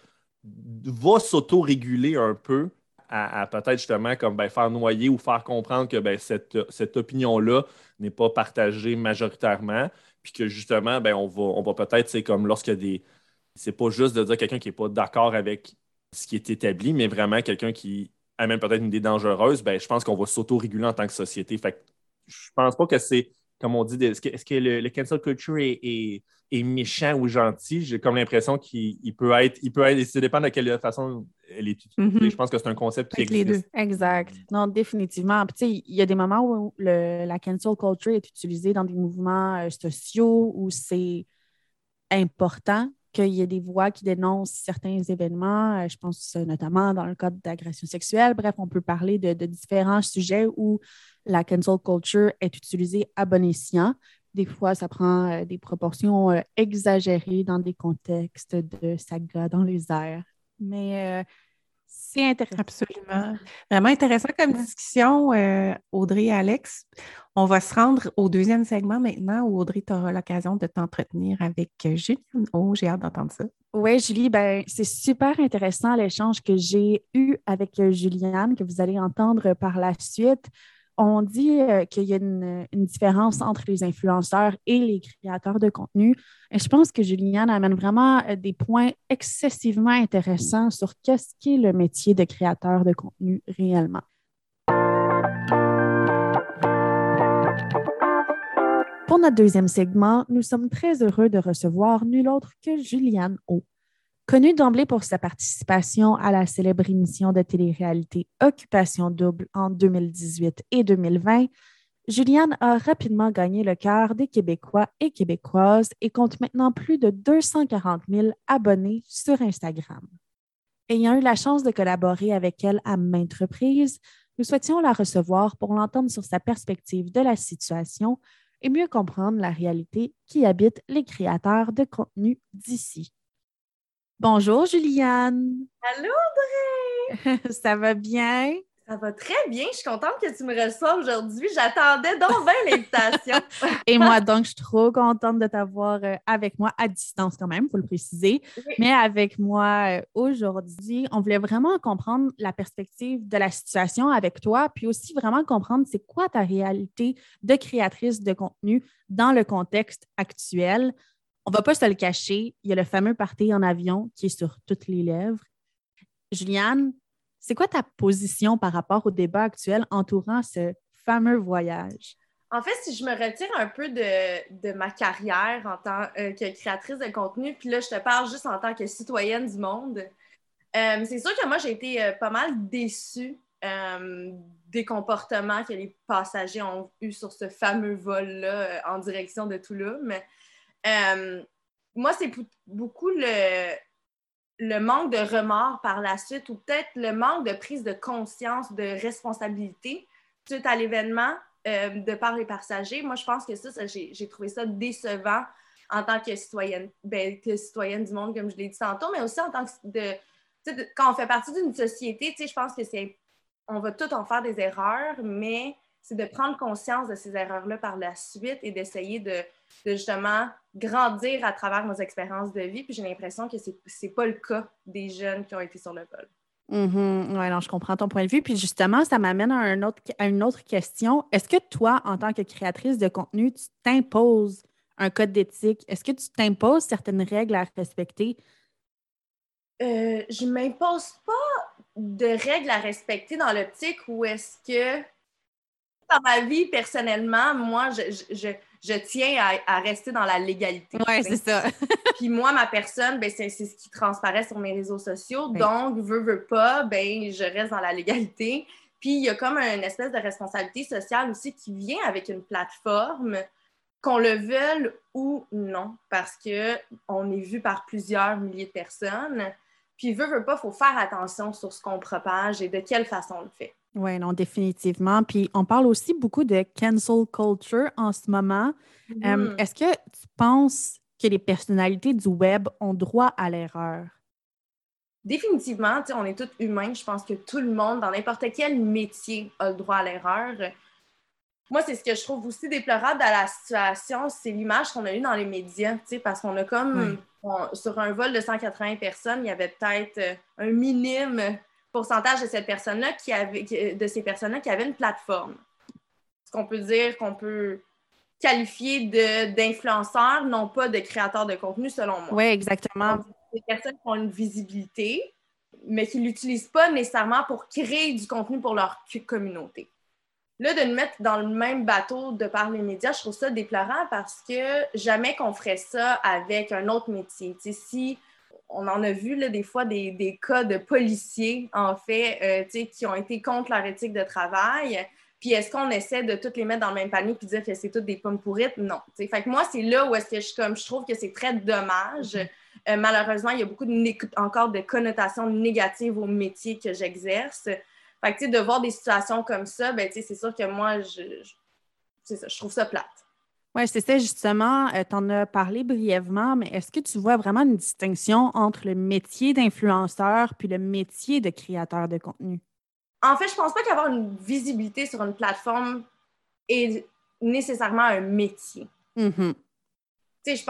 Speaker 3: va s'auto-réguler un peu à, peut-être justement comme ben, faire noyer ou faire comprendre que ben, cette, cette opinion-là n'est pas partagée majoritairement, puis que justement, ben, on va, on va peut-être, c'est comme a des. C'est pas juste de dire quelqu'un qui n'est pas d'accord avec ce qui est établi, mais vraiment quelqu'un qui amène peut-être une idée dangereuse, ben, je pense qu'on va s'auto-réguler en tant que société. Fait que je pense pas que c'est, comme on dit, est-ce que, le, cancel culture est, méchant ou gentil? J'ai comme l'impression qu'il peut être, il peut être, ça dépend de quelle façon elle est utilisée. Mm-hmm. Je pense que c'est un concept qui existe. Les deux.
Speaker 2: Exact. Non, définitivement. il y a des moments où la cancel culture est utilisée dans des mouvements euh, sociaux où c'est important qu'il y ait des voix qui dénoncent certains événements. Euh, je pense notamment dans le cadre d'agression sexuelle. Bref, on peut parler de, différents sujets où la cancel culture est utilisée à bon escient. Des fois, ça prend euh, des proportions euh, exagérées dans des contextes de saga dans les airs. Mais c'est intéressant.
Speaker 1: Absolument. Vraiment intéressant comme discussion, Audrey et Alex. On va se rendre au deuxième segment maintenant où Audrey, tu auras l'occasion de t'entretenir avec Juliane. Oh, j'ai hâte d'entendre ça.
Speaker 2: Oui, Julie, ben, c'est super intéressant l'échange que j'ai eu avec Juliane, que vous allez entendre par la suite. On dit euh, qu'il y a une, différence entre les influenceurs et les créateurs de contenu. Et je pense que Juliane amène vraiment euh, des points excessivement intéressants sur qu'est-ce qu'est le métier de créateur de contenu réellement. Pour notre deuxième segment, nous sommes très heureux de recevoir nul autre que Juliane O. Connue d'emblée pour sa participation à la célèbre émission de télé-réalité Occupation Double en 2018 et 2020, Juliane a rapidement gagné le cœur des Québécois et Québécoises et compte maintenant plus de 240 000 abonnés sur Instagram. Ayant eu la chance de collaborer avec elle à maintes reprises, nous souhaitions la recevoir pour l'entendre sur sa perspective de la situation et mieux comprendre la réalité qui habite les créateurs de contenu d'ici. Bonjour Juliane.
Speaker 4: Allô Audrey.
Speaker 2: Ça va bien?
Speaker 4: Ça va très bien. Je suis contente que tu me reçoives aujourd'hui. J'attendais donc bien l'invitation.
Speaker 2: Et moi, donc, je suis trop contente de t'avoir euh, avec moi à distance quand même, il faut le préciser. Mais avec moi euh, aujourd'hui, on voulait vraiment comprendre la perspective de la situation avec toi, puis aussi vraiment comprendre c'est quoi ta réalité de créatrice de contenu dans le contexte actuel. On va pas se le cacher, il y a le fameux party en avion qui est sur toutes les lèvres. Juliane, c'est quoi ta position par rapport au débat actuel entourant ce fameux voyage?
Speaker 4: En fait, si je me retire un peu de, ma carrière en tant euh, que créatrice de contenu, puis là, je te parle juste en tant que citoyenne du monde, euh, c'est sûr que moi, j'ai été euh, pas mal déçue des comportements que les passagers ont eus sur ce fameux vol-là en direction de Toulouse. Moi, c'est beaucoup le, le manque de remords par la suite ou peut-être le manque de prise de conscience, de responsabilité suite à l'événement euh, de par les passagers. Moi, je pense que ça, j'ai trouvé ça décevant en tant que citoyenne, ben, que citoyenne du monde, comme je l'ai dit tantôt, mais aussi en tant que quand on fait partie d'une société, je pense que c'est on va tout en faire des erreurs, mais c'est de prendre conscience de ces erreurs-là par la suite et d'essayer de, justement grandir à travers nos expériences de vie. Puis j'ai l'impression que ce n'est pas le cas des jeunes qui ont été sur le vol.
Speaker 2: Mm-hmm. Oui, non, je comprends ton point de vue. Puis justement, ça m'amène à, un autre, à une autre question. Est-ce que toi, en tant que créatrice de contenu, tu t'imposes un code d'éthique? Est-ce que tu t'imposes certaines règles à respecter?
Speaker 4: Euh, je ne m'impose pas de règles à respecter dans l'optique où est-ce que dans ma vie, personnellement, moi, je, tiens à, rester dans la légalité.
Speaker 2: Oui, c'est ça.
Speaker 4: Puis moi, ma personne, ben, c'est ce qui transparaît sur mes réseaux sociaux. Donc, veux, veux pas, ben, je reste dans la légalité. Puis il y a comme une espèce de responsabilité sociale aussi qui vient avec une plateforme, qu'on le veuille ou non, parce qu'on est vu par plusieurs milliers de personnes. Puis, veut, veut pas, il faut faire attention sur ce qu'on propage et de quelle façon on le fait.
Speaker 2: Oui, non, définitivement. Puis on parle aussi beaucoup de cancel culture en ce moment. Mm-hmm. Est-ce que tu penses que les personnalités du web ont droit à l'erreur?
Speaker 4: Définitivement, on est tous humains. Je pense que tout le monde, dans n'importe quel métier, a le droit à l'erreur. Moi, c'est ce que je trouve aussi déplorable dans la situation, c'est l'image qu'on a eue dans les médias, parce qu'on a comme, sur un vol de 180 personnes, il y avait peut-être euh, un minime pourcentage de cette personne-là qui avait, de ces personnes-là qui avaient une plateforme. Ce qu'on peut dire qu'on peut qualifier d'influenceurs, non pas de créateurs de contenu, selon moi.
Speaker 2: Oui, exactement.
Speaker 4: des personnes qui ont une visibilité, mais qui ne l'utilisent pas nécessairement pour créer du contenu pour leur communauté. Là, de nous mettre dans le même bateau de par les médias, je trouve ça déplorant parce que jamais qu'on ferait ça avec un autre métier. si on en a vu là, des fois des, des, cas de policiers, en fait, euh, qui ont été contre leur éthique de travail. Puis est-ce qu'on essaie de toutes les mettre dans le même panier et dire que c'est toutes des pommes pourrites? Non. Fait que moi, c'est là où est-ce que je, comme, je trouve que c'est très dommage. Mm-hmm. Euh, malheureusement, il y a beaucoup de, encore de connotations négatives au métier que j'exerce. Fait que, de voir des situations comme ça, ben, c'est sûr que moi, je, je trouve ça plate.
Speaker 2: Oui, c'est ça, justement. Euh, tu en as parlé brièvement, mais est-ce que tu vois vraiment une distinction entre le métier d'influenceur puis le métier de créateur de contenu?
Speaker 4: En fait, je pense pas qu'avoir une visibilité sur une plateforme est nécessairement un métier.
Speaker 2: Mm-hmm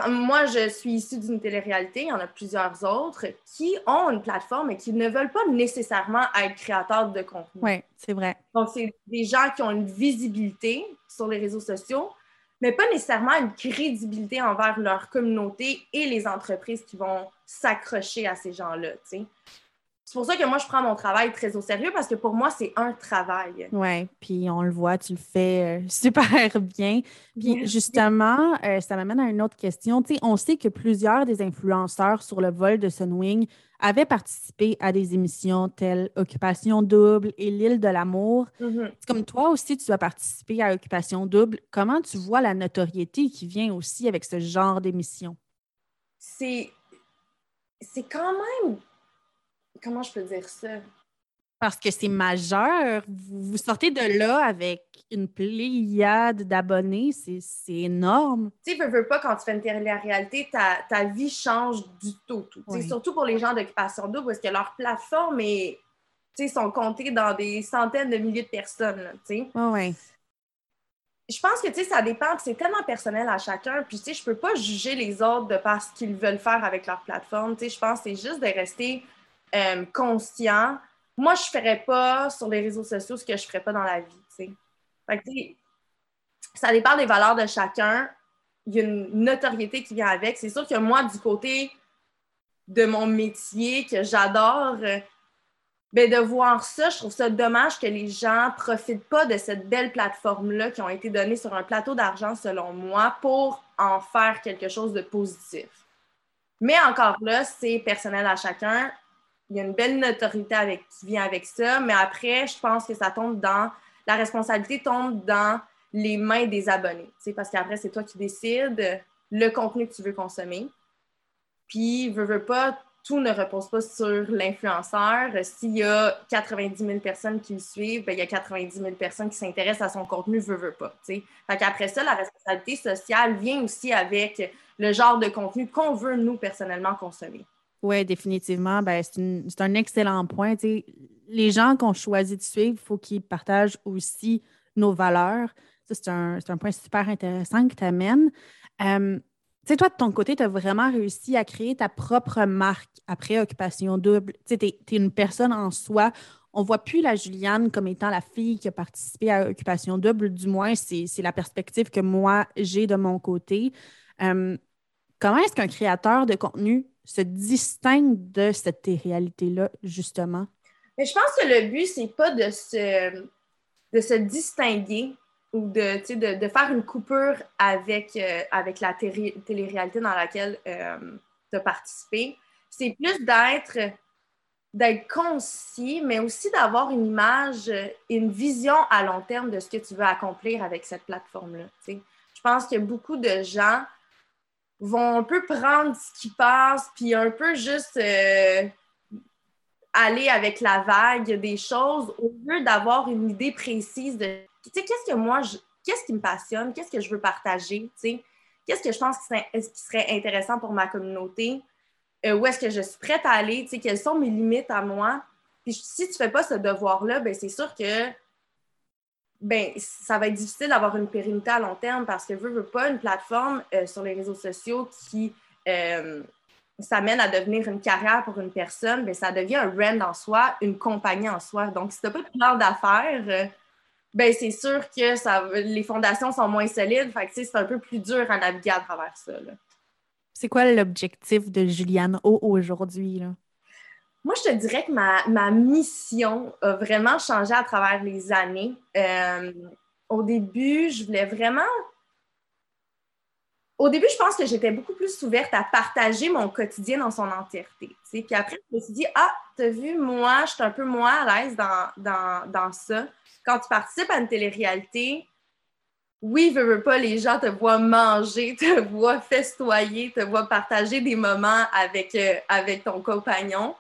Speaker 4: moi, je suis issue d'une télé-réalité, il y en a plusieurs autres qui ont une plateforme et qui ne veulent pas nécessairement être créateurs de contenu.
Speaker 2: Oui, c'est vrai.
Speaker 4: Donc, c'est des gens qui ont une visibilité sur les réseaux sociaux, mais pas nécessairement une crédibilité envers leur communauté et les entreprises qui vont s'accrocher à ces gens-là. C'est pour ça que moi, je prends mon travail très au sérieux parce que pour moi, c'est un travail.
Speaker 2: Oui, puis on le voit, tu le fais euh, super bien. Puis justement, euh, ça m'amène à une autre question. Tu sais, on sait que plusieurs des influenceurs sur le vol de Sunwing avaient participé à des émissions telles Occupation Double et L'île de l'amour.
Speaker 4: Mm-hmm.
Speaker 2: Comme toi aussi, tu as participé à Occupation Double. Comment tu vois la notoriété qui vient aussi avec ce genre d'émission?
Speaker 4: C'est, c'est quand même comment je peux dire ça?
Speaker 2: Parce que c'est majeur. Vous sortez de là avec une pléiade d'abonnés, c'est énorme.
Speaker 4: Tu sais, veux, pas, quand tu fais une télé-réalité, ta, ta vie change du tout. tout. Surtout pour les gens d'Occupation Double, parce que leur plateforme est, sont comptés dans des centaines de milliers de personnes.
Speaker 2: Oui.
Speaker 4: Je pense que ça dépend, c'est tellement personnel à chacun. Puis, je peux pas juger les autres de par ce qu'ils veulent faire avec leur plateforme. Je pense que c'est juste de rester euh, conscient. Moi, je ne ferais pas sur les réseaux sociaux ce que je ne ferais pas dans la vie. ça dépend des valeurs de chacun. Il y a une notoriété qui vient avec. C'est sûr que moi, du côté de mon métier que j'adore, ben de voir ça, je trouve ça dommage que les gens ne profitent pas de cette belle plateforme-là qui ont été donnée sur un plateau d'argent, selon moi, pour en faire quelque chose de positif. Mais encore là, c'est personnel à chacun il y a une belle notoriété qui vient avec ça, mais après, je pense que ça tombe dans, la responsabilité tombe dans les mains des abonnés, parce qu'après, c'est toi qui décides le contenu que tu veux consommer. Puis, veux, veux pas, tout ne repose pas sur l'influenceur. S'il y a 90 000 personnes qui le suivent, bien, il y a 90 000 personnes qui s'intéressent à son contenu, veut, veut pas. Fait qu'après ça, la responsabilité sociale vient aussi avec le genre de contenu qu'on veut, nous, personnellement, consommer.
Speaker 2: Oui, définitivement. Ben, c'est un excellent point. les gens qu'on choisit de suivre, il faut qu'ils partagent aussi nos valeurs. c'est un, point super intéressant que tu amènes. Euh, toi, de ton côté, tu as vraiment réussi à créer ta propre marque après Occupation Double. Tu es, une personne en soi. On ne voit plus la Juliane comme étant la fille qui a participé à Occupation Double. Du moins, c'est la perspective que moi, j'ai de mon côté. Euh, comment est-ce qu'un créateur de contenu se distingue de cette réalité-là, justement?
Speaker 4: Mais je pense que le but, c'est pas de se, de se distinguer ou de, faire une coupure avec, euh, avec la télé-réalité dans laquelle euh, tu as participé. C'est plus d'être d'être concis, mais aussi d'avoir une image, une vision à long terme de ce que tu veux accomplir avec cette plateforme-là. Je pense que beaucoup de gens vont un peu prendre ce qui passe, puis un peu juste euh, aller avec la vague des choses au lieu d'avoir une idée précise de, tu sais, qu'est-ce que moi, qu'est-ce qui me passionne, qu'est-ce que je veux partager, tu sais, qu'est-ce que je pense qui serait, intéressant pour ma communauté, euh, où est-ce que je suis prête à aller, tu sais, quelles sont mes limites à moi? Puis si tu fais pas ce devoir-là, ben c'est sûr que ben, ça va être difficile d'avoir une pérennité à long terme parce que veut, veut pas une plateforme euh, sur les réseaux sociaux qui euh, s'amène à devenir une carrière pour une personne, ben, ça devient un brand en soi, une compagnie en soi. Donc, si tu n'as pas de plan d'affaires, euh, ben, c'est sûr que les fondations sont moins solides. Fait c'est un peu plus dur à naviguer à travers ça.
Speaker 2: C'est quoi l'objectif de Juliane O aujourd'hui?
Speaker 4: Moi, je te dirais que ma, mission a vraiment changé à travers les années. Euh, au début, je voulais vraiment. Au début, je pense que j'étais beaucoup plus ouverte à partager mon quotidien dans son entièreté. Puis après, je me suis dit, ah, t'as vu, moi, je suis un peu moins à l'aise dans, dans, dans ça. Quand tu participes à une télé-réalité, oui, veux, veux pas, les gens te voient manger, te voient festoyer, te voient partager des moments avec, euh, avec ton compagnon.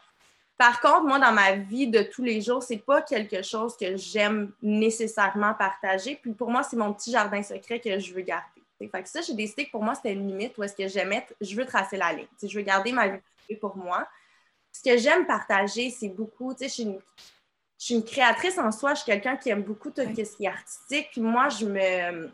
Speaker 4: Par contre, moi, dans ma vie de tous les jours, c'est pas quelque chose que j'aime nécessairement partager. Puis pour moi, c'est mon petit jardin secret que je veux garder. Fait que ça, j'ai décidé que pour moi, c'était une limite où est-ce que j'aimais, je veux tracer la ligne. je veux garder ma vie pour moi. Ce que j'aime partager, c'est beaucoup, tu sais, je suis une, je suis une créatrice en soi, je suis quelqu'un qui aime beaucoup tout ce qui est artistique. Puis moi, je me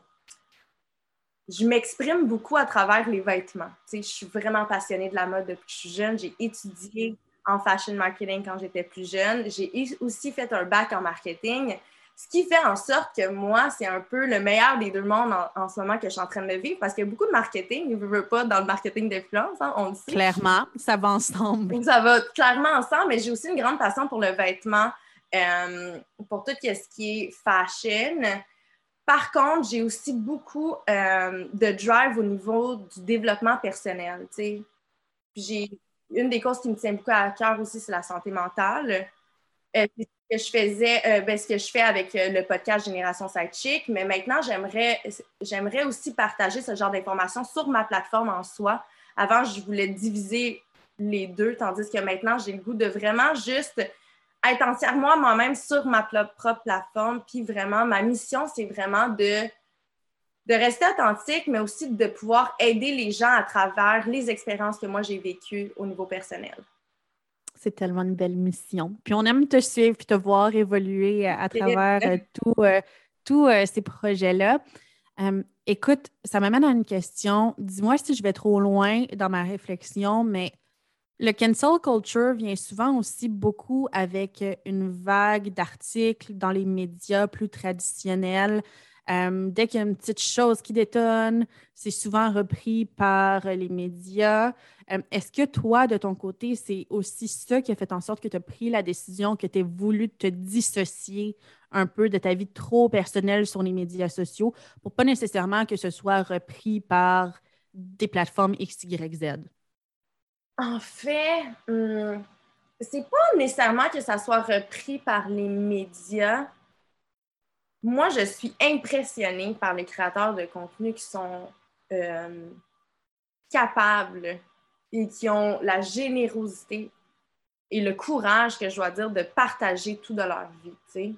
Speaker 4: je m'exprime beaucoup à travers les vêtements. Tu sais, je suis vraiment passionnée de la mode depuis que je suis jeune. J'ai étudié en fashion marketing quand j'étais plus jeune. J'ai aussi fait un bac en marketing, ce qui fait en sorte que moi, c'est un peu le meilleur des deux mondes en, ce moment que je suis en train de vivre parce qu'il y a beaucoup de marketing, ne veut pas dans le marketing d'influence, hein, on le sait.
Speaker 2: Clairement, ça va ensemble.
Speaker 4: Ça va clairement ensemble, mais j'ai aussi une grande passion pour le vêtement, euh, pour tout ce qui est fashion. Par contre, j'ai aussi beaucoup euh, de drive au niveau du développement personnel. J'ai une des causes qui me tient beaucoup à cœur aussi, c'est la santé mentale. Euh, ce que je faisais, euh, ben, ce que je fais avec euh, le podcast Génération Sidechick, mais maintenant, j'aimerais, j'aimerais aussi partager ce genre d'informations sur ma plateforme en soi. Avant, je voulais diviser les deux, tandis que maintenant, j'ai le goût de vraiment juste être entièrement moi-même sur ma propre plateforme. Puis vraiment, ma mission, c'est vraiment de de rester authentique, mais aussi de pouvoir aider les gens à travers les expériences que moi j'ai vécues au niveau personnel.
Speaker 2: C'est tellement une belle mission. Puis on aime te suivre et te voir évoluer à, travers euh, tous euh, ces projets-là. Euh, écoute, ça m'amène à une question. Dis-moi si je vais trop loin dans ma réflexion, mais le cancel culture vient souvent aussi beaucoup avec une vague d'articles dans les médias plus traditionnels euh, dès qu'il y a une petite chose qui détonne, c'est souvent repris par les médias. Euh, est-ce que toi, de ton côté, c'est aussi ça qui a fait en sorte que tu as pris la décision, que tu as voulu te dissocier un peu de ta vie trop personnelle sur les médias sociaux pour pas nécessairement que ce soit repris par des plateformes XYZ?
Speaker 4: En fait, hum, c'est pas nécessairement que ça soit repris par les médias moi, je suis impressionnée par les créateurs de contenu qui sont euh, capables et qui ont la générosité et le courage, que je dois dire, de partager tout de leur vie, tu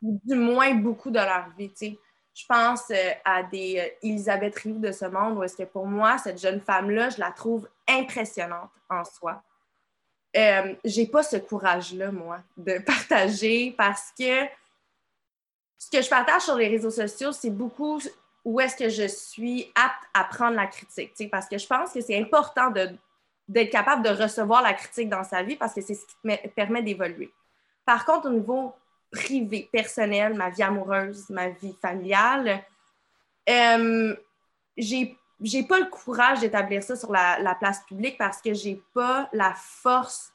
Speaker 4: Du moins beaucoup de leur vie, tu Je pense euh, à des euh, Elisabeth Rioux de ce monde, où est-ce que pour moi, cette jeune femme-là, je la trouve impressionnante en soi. Euh, j'ai pas ce courage-là, moi, de partager parce que ce que je partage sur les réseaux sociaux, c'est beaucoup où est-ce que je suis apte à prendre la critique. Parce que je pense que c'est important d'être capable de recevoir la critique dans sa vie parce que c'est ce qui me permet d'évoluer. Par contre, au niveau privé, personnel, ma vie amoureuse, ma vie familiale, euh, j'ai j'ai pas le courage d'établir ça sur la, la, place publique parce que j'ai pas la force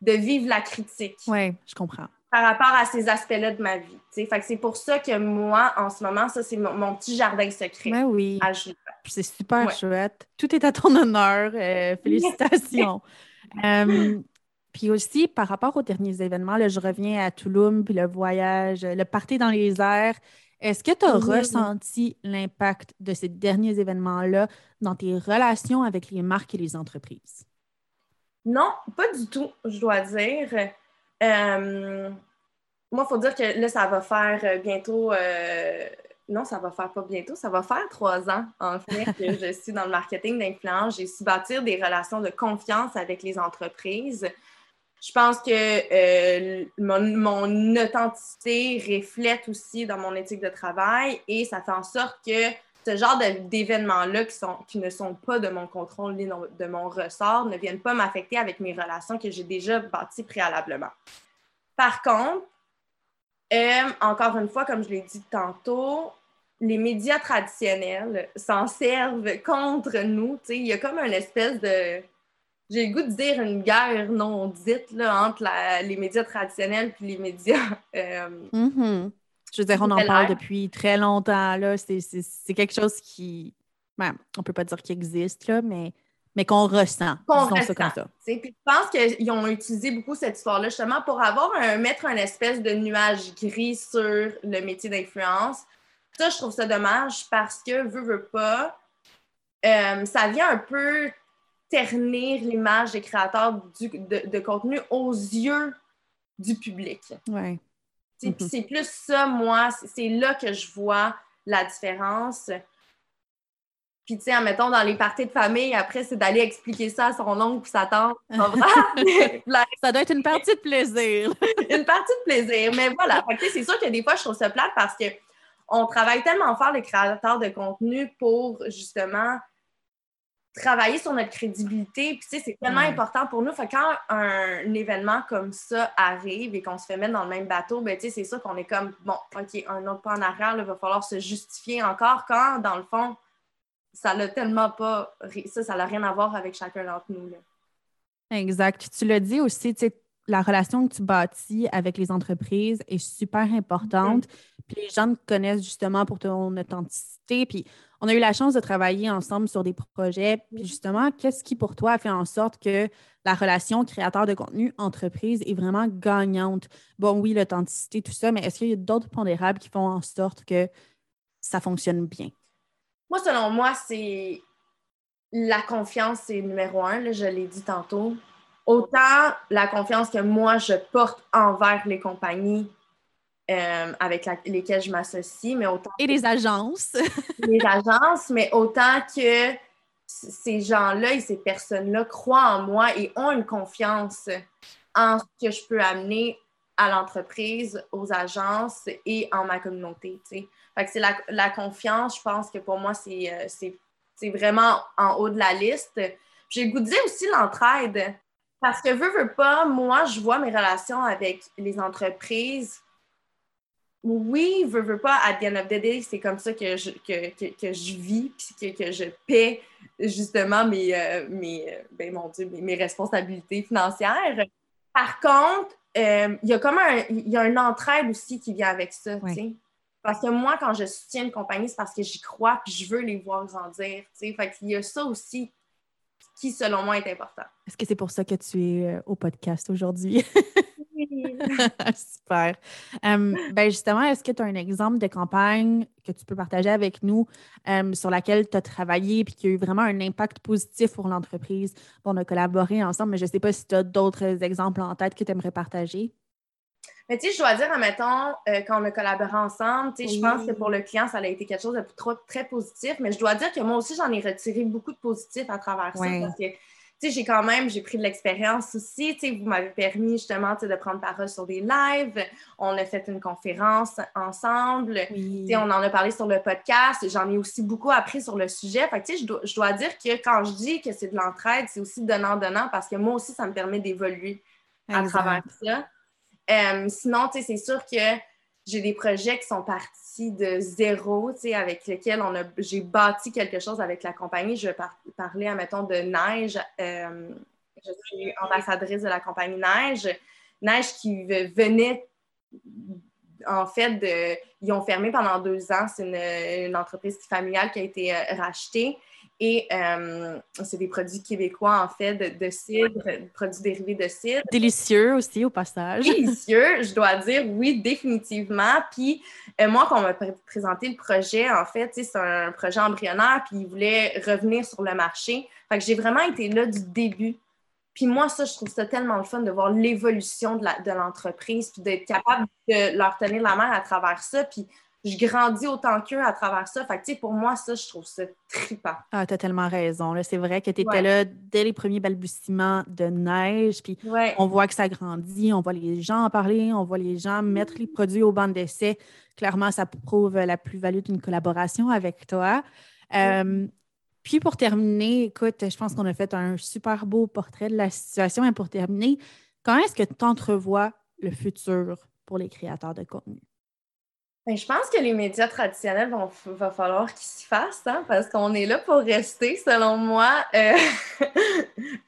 Speaker 4: de vivre la critique.
Speaker 2: Oui, je comprends
Speaker 4: par rapport à ces aspects-là de ma vie. Fait c'est pour ça que moi, en ce moment, ça, c'est mon, petit jardin secret.
Speaker 2: Ben oui. C'est super chouette. Tout est à ton honneur. Euh, félicitations. Euh, puis aussi, par rapport aux derniers événements, là, je reviens à Touloum, puis le voyage, le party dans les airs. Est-ce que tu as ressenti l'impact de ces derniers événements-là dans tes relations avec les marques et les entreprises?
Speaker 4: Non, pas du tout, je dois dire. Euh, moi, il faut dire que là, ça va faire euh, bientôt. Euh, non, ça va faire pas bientôt, ça va faire trois ans, en fait, que je suis dans le marketing d'influence. J'ai su bâtir des relations de confiance avec les entreprises. Je pense que mon, authenticité reflète aussi dans mon éthique de travail et ça fait en sorte que ce genre d'événements-là qui, qui ne sont pas de mon contrôle ni de mon ressort ne viennent pas m'affecter avec mes relations que j'ai déjà bâties préalablement. Par contre, euh, encore une fois, comme je l'ai dit tantôt, les médias traditionnels s'en servent contre nous. Il y a comme une espèce de, j'ai le goût de dire une guerre non dite là, entre les médias traditionnels et les médias. Euh,
Speaker 2: mm-hmm. Je veux dire, on en parle depuis très longtemps. C'est quelque chose qui. Ben, on peut pas dire qu'il existe, là, mais, mais qu'on ressent.
Speaker 4: Qu'on ressent. comme ça. Puis je pense qu'ils ont utilisé beaucoup cette histoire-là justement pour avoir un, mettre un espèce de nuage gris sur le métier d'influence. Ça, je trouve ça dommage parce que, veut, veut pas, euh, ça vient un peu ternir l'image des créateurs de, contenu aux yeux du public.
Speaker 2: Ouais.
Speaker 4: Mm-hmm. C'est plus ça, moi, c'est là que je vois la différence. Puis, tu sais, admettons, dans les parties de famille, après, c'est d'aller expliquer ça à son oncle ou sa tante.
Speaker 2: ça doit être une partie de plaisir.
Speaker 4: une partie de plaisir. Mais voilà, c'est sûr que des fois, je trouve ça plate parce que on travaille tellement fort, les créateurs de contenu, pour justement travailler sur notre crédibilité. Puis, tu sais, c'est tellement important pour nous. Fait quand un, événement comme ça arrive et qu'on se fait mettre dans le même bateau, ben, tu sais, c'est sûr qu'on est comme, bon, OK, un autre pas en arrière, il va falloir se justifier encore quand, dans le fond, ça n'a tellement pas, ça, ça n'a rien à voir avec chacun d'entre nous. Là.
Speaker 2: Exact. Tu l'as dit aussi, tu sais, la relation que tu bâtis avec les entreprises est super importante. Mm-hmm. Puis les gens te connaissent justement pour ton authenticité. Puis on a eu la chance de travailler ensemble sur des projets. Puis justement, qu'est-ce qui pour toi a fait en sorte que la relation créateur de contenu entreprise est vraiment gagnante? Bon, oui, l'authenticité, tout ça, mais est-ce qu'il y a d'autres pondérables qui font en sorte que ça fonctionne bien?
Speaker 4: Moi, selon moi, c'est la confiance, c'est numéro un, je l'ai dit tantôt. Autant la confiance que moi, je porte envers les compagnies euh, avec lesquelles je m'associe, mais autant...
Speaker 2: Et les agences.
Speaker 4: les agences, mais autant que ces gens-là et ces personnes-là croient en moi et ont une confiance en ce que je peux amener à l'entreprise, aux agences et en ma communauté. Fait que c'est la, confiance, je pense que pour moi, euh, c'est vraiment en haut de la liste. J'ai le goût de dire aussi l'entraide. Parce que veux, veux pas, moi, je vois mes relations avec les entreprises oui, veux, veux pas, à the end of the day, c'est comme ça que je, que, que, je vis, puis que, que, je paie justement mes, euh, mes, euh, ben, mon Dieu, mes, responsabilités financières. Par contre, euh, il y a comme un, il y a une entraide aussi qui vient avec ça, tu sais. Parce que moi, quand je soutiens une compagnie, c'est parce que j'y crois, puis je veux les voir grandir, tu sais. Fait qu'il y a ça aussi qui, selon moi, est important.
Speaker 2: Est-ce que c'est pour ça que tu es au podcast aujourd'hui? Super. ben justement, est-ce que tu as un exemple de campagne que tu peux partager avec nous sur laquelle tu as travaillé et qui a eu vraiment un impact positif pour l'entreprise? on a collaboré ensemble, mais je ne sais pas si tu as d'autres exemples en tête que tu aimerais partager.
Speaker 4: Mais tu sais, je dois dire, admettons, euh, quand on a collaboré ensemble, tu sais, je pense que pour le client, ça a été quelque chose de très positif, mais je dois dire que moi aussi, j'en ai retiré beaucoup de positif à travers ça. Parce que j'ai quand même, j'ai pris de l'expérience aussi. vous m'avez permis justement de prendre parole sur des lives. On a fait une conférence ensemble. On en a parlé sur le podcast. J'en ai aussi beaucoup appris sur le sujet. Fait je, dois, je dois dire que quand je dis que c'est de l'entraide, c'est aussi donnant-donnant parce que moi aussi, ça me permet d'évoluer à travers ça. Euh, sinon, c'est sûr que j'ai des projets qui sont partis de zéro, avec lesquels on a, j'ai bâti quelque chose avec la compagnie. Je vais parler, admettons, de Neige. Euh, je suis ambassadrice de la compagnie Neige. Neige qui venait, en fait, de, ils ont fermé pendant deux ans. C'est une, une entreprise familiale qui a été euh, rachetée. Et euh, c'est des produits québécois, en fait, de, cidre, produits dérivés de cidre.
Speaker 2: Délicieux aussi, au passage.
Speaker 4: Délicieux, je dois dire, oui, définitivement. Puis euh, moi, quand on m'a présenté le projet, en fait, c'est un projet embryonnaire, puis ils voulaient revenir sur le marché. Fait que j'ai vraiment été là du début. Puis moi, ça, je trouve ça tellement le fun de voir l'évolution de l'entreprise, puis d'être capable de leur tenir la main à travers ça. Puis je grandis autant qu'eux à travers ça. Fait que, pour moi, ça, je trouve ça trippant.
Speaker 2: Ah, tu as tellement raison. C'est vrai que tu étais là dès les premiers balbutiements de neige. Puis on voit que ça grandit, on voit les gens en parler, on voit les gens mettre les produits au banc d'essai. Clairement, ça prouve la plus-value d'une collaboration avec toi. Euh, puis pour terminer, écoute, je pense qu'on a fait un super beau portrait de la situation. Et pour terminer, quand est-ce que tu entrevois le futur pour les créateurs de contenu?
Speaker 4: Ben, je pense que les médias traditionnels vont va falloir qu'ils s'y fassent, hein, parce qu'on est là pour rester, selon moi. Euh,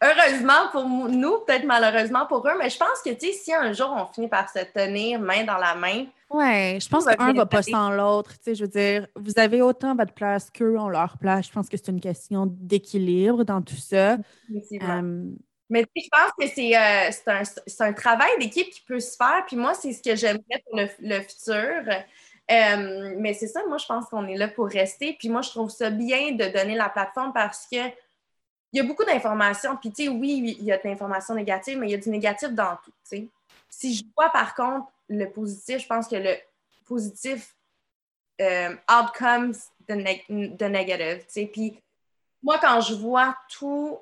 Speaker 4: heureusement pour nous, peut-être malheureusement pour eux, mais je pense que si un jour on finit par se tenir main dans la main.
Speaker 2: Oui, je pense qu'un ne va pas sans l'autre. Je veux dire, vous avez autant votre place qu'eux ont leur place. Je pense que c'est une question d'équilibre dans tout ça.
Speaker 4: Euh, mais je pense que euh, c'est un, travail d'équipe qui peut se faire. Puis moi, c'est ce que j'aimerais pour le futur. Euh, mais c'est ça, moi, je pense qu'on est là pour rester. Puis moi, je trouve ça bien de donner la plateforme parce que il y a beaucoup d'informations. Puis, tu sais, oui, il y a de l'information négative, mais il y a du négatif dans tout, tu sais. Si je vois, par contre, le positif, je pense que le positif euh, outcomes the, negative, tu sais. Puis, moi, quand je vois toutes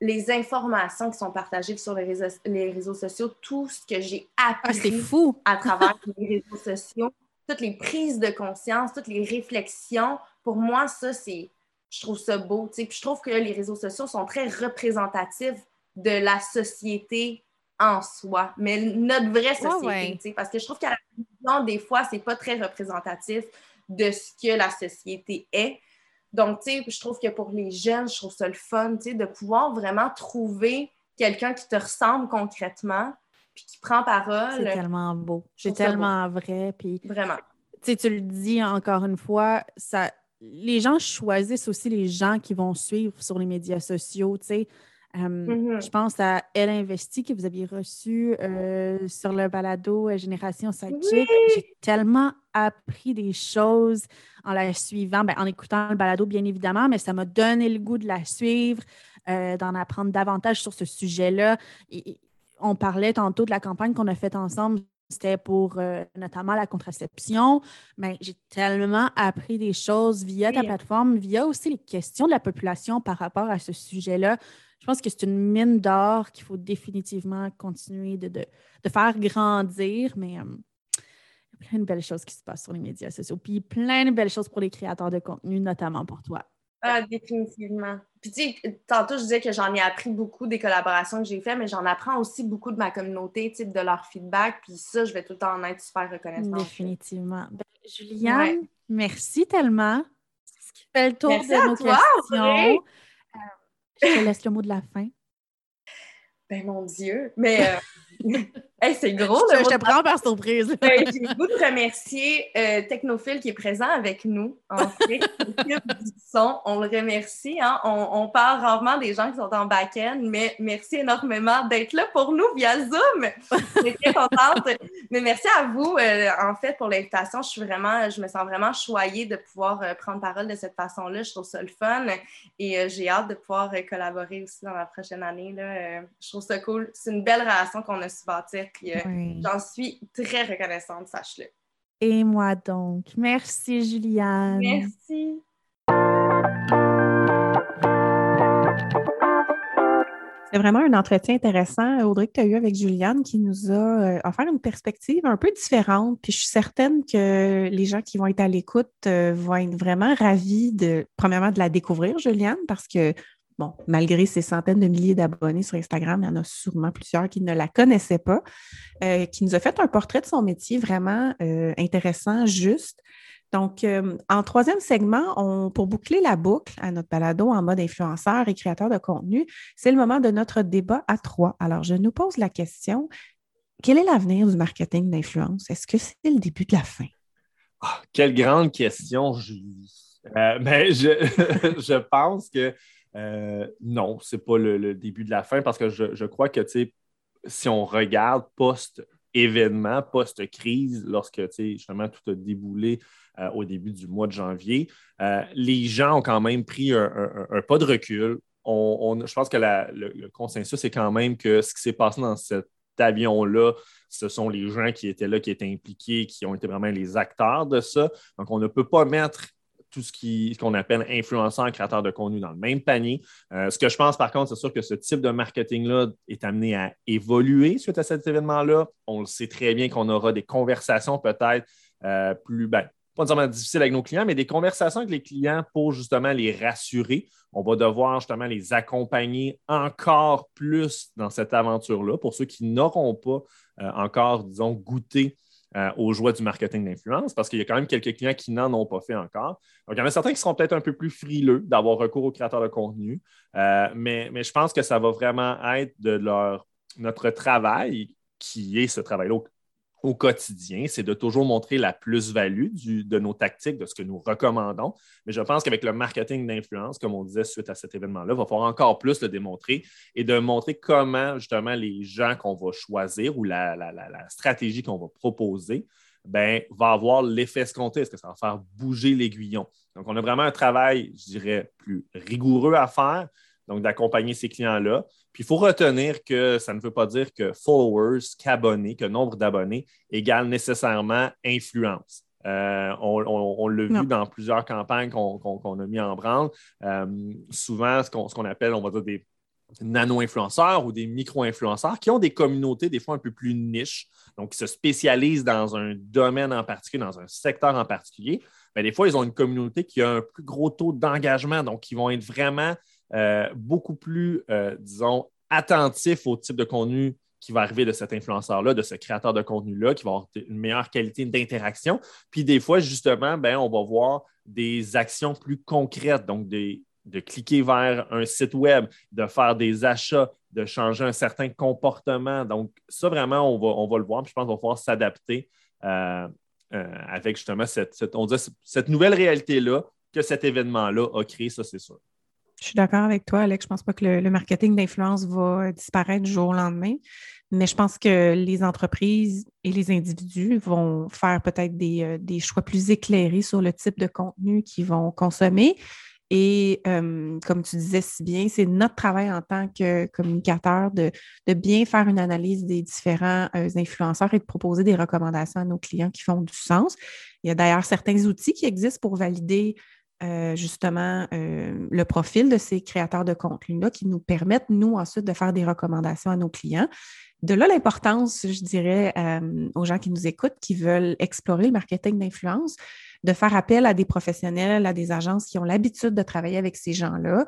Speaker 4: les informations qui sont partagées sur les réseaux, les réseaux sociaux, tout ce que j'ai ah, appris
Speaker 2: fou.
Speaker 4: à travers les réseaux sociaux, toutes les prises de conscience, toutes les réflexions, pour moi, ça, c'est. Je trouve ça beau. Puis je trouve que les réseaux sociaux sont très représentatifs de la société en soi, mais notre vraie société. Parce que je trouve qu'à la vision, des fois, c'est pas très représentatif de ce que la société est. Donc, tu sais, je trouve que pour les jeunes, je trouve ça le fun, tu sais, de pouvoir vraiment trouver quelqu'un qui te ressemble concrètement, puis qui prend parole.
Speaker 2: C'est tellement beau. C'est tellement vrai. Puis,
Speaker 4: Vraiment.
Speaker 2: Tu tu le dis encore une fois, ça, les gens choisissent aussi les gens qui vont suivre sur les médias sociaux. Tu sais. Mm-hmm. Je pense à Elle Investi que vous aviez reçu euh, sur le balado euh, Génération Sidechick. J'ai tellement appris des choses en la suivant, ben, en écoutant le balado, bien évidemment, mais ça m'a donné le goût de la suivre, euh, d'en apprendre davantage sur ce sujet-là. Et, on parlait tantôt de la campagne qu'on a faite ensemble. C'était pour euh, notamment la contraception, mais j'ai tellement appris des choses via ta plateforme, via aussi les questions de la population par rapport à ce sujet-là. Je pense que c'est une mine d'or qu'il faut définitivement continuer de, faire grandir, mais euh, il y a plein de belles choses qui se passent sur les médias sociaux, puis plein de belles choses pour les créateurs de contenu, notamment pour toi.
Speaker 4: Ah, définitivement. Puis, tu sais, tantôt, je disais que j'en ai appris beaucoup des collaborations que j'ai faites, mais j'en apprends aussi beaucoup de ma communauté, type de leur feedback. Puis ça, je vais tout le temps en être super reconnaissante.
Speaker 2: Définitivement. Ben, Juliane, merci tellement. C'est ce qui fait le tour
Speaker 4: de
Speaker 2: nos
Speaker 4: toi,
Speaker 2: questions. Je te laisse le mot de la fin.
Speaker 4: Ben, mon Dieu. Mais. Euh, c'est gros.
Speaker 2: Je, te prends par surprise.
Speaker 4: Ben, j'ai le goût de remercier euh, Technophile qui est présent avec nous, en fait, du son. On le remercie. Hein. On, parle rarement des gens qui sont en back-end, mais merci énormément d'être là pour nous via Zoom. Je suis très contente. Mais merci à vous, euh, en fait, pour l'invitation. Je suis vraiment, je me sens vraiment choyée de pouvoir euh, prendre parole de cette façon-là. Je trouve ça le fun et j'ai hâte de pouvoir collaborer aussi dans la prochaine année. Là. je trouve ça cool. C'est une belle relation qu'on a su bâtir euh, j'en suis très reconnaissante, sache-le.
Speaker 2: Et moi donc. Merci, Juliane.
Speaker 4: Merci.
Speaker 1: C'est vraiment un entretien intéressant, Audrey, que tu as eu avec Juliane, qui nous a euh, offert une perspective un peu différente. Puis je suis certaine que les gens qui vont être à l'écoute euh, vont être vraiment ravis de, premièrement, de la découvrir, Juliane, parce que bon, malgré ses centaines de milliers d'abonnés sur Instagram, il y en a sûrement plusieurs qui ne la connaissaient pas, euh, qui nous a fait un portrait de son métier vraiment euh, intéressant, juste. Donc, euh, en troisième segment, pour boucler la boucle à notre balado en mode influenceur et créateur de contenu, c'est le moment de notre débat à trois. Alors, je nous pose la question, quel est l'avenir du marketing d'influence? Est-ce que c'est le début de la fin?
Speaker 3: Ah, quelle grande question, Julie. Ben, je, je pense que euh, non, ce n'est pas le, début de la fin parce que je, crois que si on regarde post-événement, post-crise, lorsque justement tout a déboulé euh, au début du mois de janvier, euh, les gens ont quand même pris un, pas de recul. je pense que le, consensus est quand même que ce qui s'est passé dans cet avion-là, ce sont les gens qui étaient là, qui étaient impliqués, qui ont été vraiment les acteurs de ça. Donc, on ne peut pas mettre tout ce qu'on appelle influenceurs, créateurs de contenu dans le même panier. Euh, ce que je pense, par contre, c'est sûr que ce type de marketing-là est amené à évoluer suite à cet événement-là. On le sait très bien qu'on aura des conversations peut-être euh, plus, ben, pas nécessairement difficiles avec nos clients, mais des conversations avec les clients pour justement les rassurer. On va devoir justement les accompagner encore plus dans cette aventure-là pour ceux qui n'auront pas euh, encore, disons, goûté euh, aux joies du marketing d'influence parce qu'il y a quand même quelques clients qui n'en ont pas fait encore. Donc, il y en a certains qui seront peut-être un peu plus frileux d'avoir recours aux créateurs de contenu, euh, mais, mais, je pense que ça va vraiment être de leur, notre travail qui est ce travail-là au quotidien, c'est de toujours montrer la plus-value de nos tactiques, de ce que nous recommandons. Mais je pense qu'avec le marketing d'influence, comme on disait suite à cet événement-là, il va falloir encore plus le démontrer et de montrer comment justement les gens qu'on va choisir ou la, stratégie qu'on va proposer ben, va avoir l'effet escompté. Est-ce que ça va faire bouger l'aiguillon? Donc, on a vraiment un travail, je dirais, plus rigoureux à faire, donc d'accompagner ces clients-là. Puis il faut retenir que ça ne veut pas dire que followers, qu'abonnés, que nombre d'abonnés égale nécessairement influence. Euh, on, l'a vu dans plusieurs campagnes qu'on a mis en branle. Euh, souvent, ce qu'on appelle, on va dire, des nano-influenceurs ou des micro-influenceurs qui ont des communautés des fois un peu plus niches, donc qui se spécialisent dans un domaine en particulier, dans un secteur en particulier. Mais des fois, ils ont une communauté qui a un plus gros taux d'engagement, donc qui vont être vraiment beaucoup plus, euh, disons, attentif au type de contenu qui va arriver de cet influenceur-là, de ce créateur de contenu-là, qui va avoir une meilleure qualité d'interaction. Puis des fois, justement, ben, on va voir des actions plus concrètes, donc de cliquer vers un site web, de faire des achats, de changer un certain comportement. Donc, ça, vraiment, on va, on le voir. Puis je pense qu'on va pouvoir s'adapter euh, avec justement cette nouvelle réalité-là que cet événement-là a créé, ça, c'est sûr.
Speaker 1: Je suis d'accord avec toi, Alex. Je ne pense pas que le, marketing d'influence va disparaître du jour au lendemain, mais je pense que les entreprises et les individus vont faire peut-être des, euh, choix plus éclairés sur le type de contenu qu'ils vont consommer. Et euh, comme tu disais si bien, c'est notre travail en tant que communicateur de, bien faire une analyse des différents euh, influenceurs et de proposer des recommandations à nos clients qui font du sens. Il y a d'ailleurs certains outils qui existent pour valider euh, justement euh, le profil de ces créateurs de contenu-là qui nous permettent, nous, ensuite, de faire des recommandations à nos clients. De là, l'importance, je dirais, euh, aux gens qui nous écoutent, qui veulent explorer le marketing d'influence, de faire appel à des professionnels, à des agences qui ont l'habitude de travailler avec ces gens-là,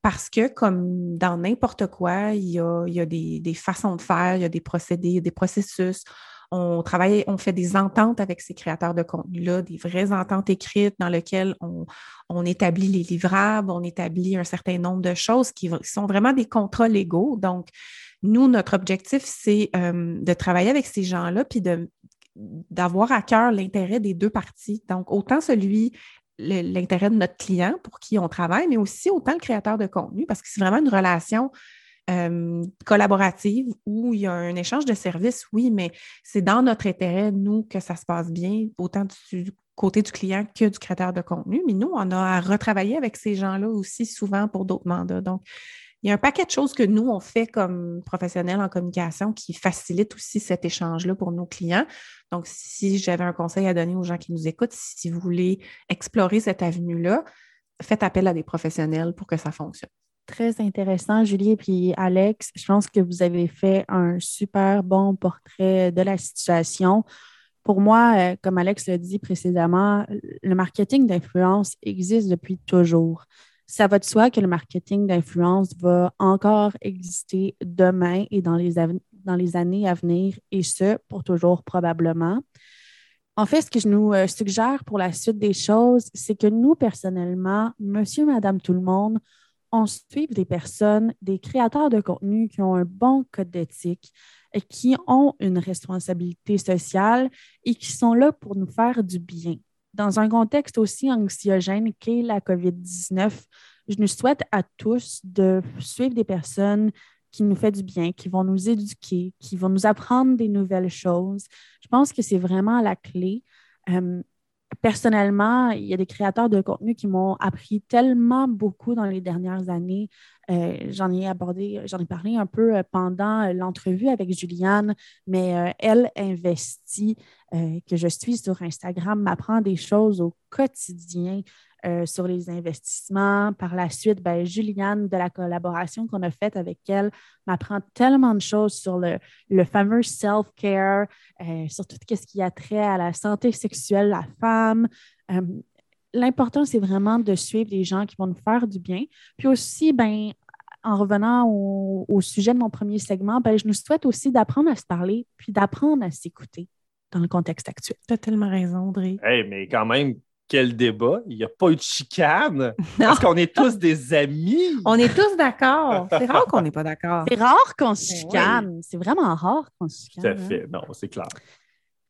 Speaker 1: parce que comme dans n'importe quoi, il y a, il y a des, des, façons de faire, il y a des procédés, des processus. On travaille, on fait des ententes avec ces créateurs de contenu-là, des vraies ententes écrites dans lesquelles on, établit les livrables, on établit un certain nombre de choses qui, sont vraiment des contrats légaux. Donc, nous, notre objectif, c'est euh, de travailler avec ces gens-là, puis d'avoir à cœur l'intérêt des deux parties. Donc, autant celui, l'intérêt de notre client pour qui on travaille, mais aussi autant le créateur de contenu, parce que c'est vraiment une relation euh, collaborative où il y a un échange de services, oui, mais c'est dans notre intérêt, nous, que ça se passe bien, autant du côté du client que du créateur de contenu. Mais nous, on a à retravailler avec ces gens-là aussi souvent pour d'autres mandats. Donc, il y a un paquet de choses que nous, on fait comme professionnels en communication qui facilitent aussi cet échange-là pour nos clients. Donc, si j'avais un conseil à donner aux gens qui nous écoutent, si vous voulez explorer cette avenue-là, faites appel à des professionnels pour que ça fonctionne.
Speaker 2: Très intéressant, Julie et Alex. Je pense que vous avez fait un super bon portrait de la situation. Pour moi, euh, comme Alex l'a dit précédemment, le marketing d'influence existe depuis toujours. Ça va de soi que le marketing d'influence va encore exister demain et dans les, dans les années à venir, et ce, pour toujours probablement. En fait, ce que je nous euh, suggère pour la suite des choses, c'est que nous, personnellement, monsieur, madame, tout le monde, on suit des personnes, des créateurs de contenu qui ont un bon code d'éthique, et qui ont une responsabilité sociale et qui sont là pour nous faire du bien. Dans un contexte aussi anxiogène qu'est la COVID-19, je nous souhaite à tous de suivre des personnes qui nous font du bien, qui vont nous éduquer, qui vont nous apprendre des nouvelles choses. Je pense que c'est vraiment la clé. Euh, personnellement, il y a des créateurs de contenu qui m'ont appris tellement beaucoup dans les dernières années. Euh, j'en ai abordé, j'en ai parlé un peu euh, pendant l'entrevue avec Juliane, mais euh, elle investit, que je suis sur Instagram, m'apprend des choses au quotidien. Euh, sur les investissements. Par la suite, ben, Juliane, de la collaboration qu'on a faite avec elle, m'apprend tellement de choses sur le, le fameux self-care, euh, sur tout ce qui a trait à la santé sexuelle de la femme. Euh, l'important, c'est vraiment de suivre les gens qui vont nous faire du bien. Puis aussi, ben, en revenant au, au, sujet de mon premier segment, ben, je nous souhaite aussi d'apprendre à se parler, puis d'apprendre à s'écouter. dans le contexte actuel.
Speaker 1: Tu as tellement raison, Audrey.
Speaker 3: Hey, mais quand même, quel débat. Il n'y a pas eu de chicane. Parce qu'on est tous des amis.
Speaker 1: On est tous d'accord. C'est rare qu'on n'est pas d'accord.
Speaker 2: C'est rare qu'on se
Speaker 1: Ben
Speaker 2: chicane. C'est vraiment rare qu'on se
Speaker 3: Tout
Speaker 2: chicane.
Speaker 3: à fait. Non, c'est clair.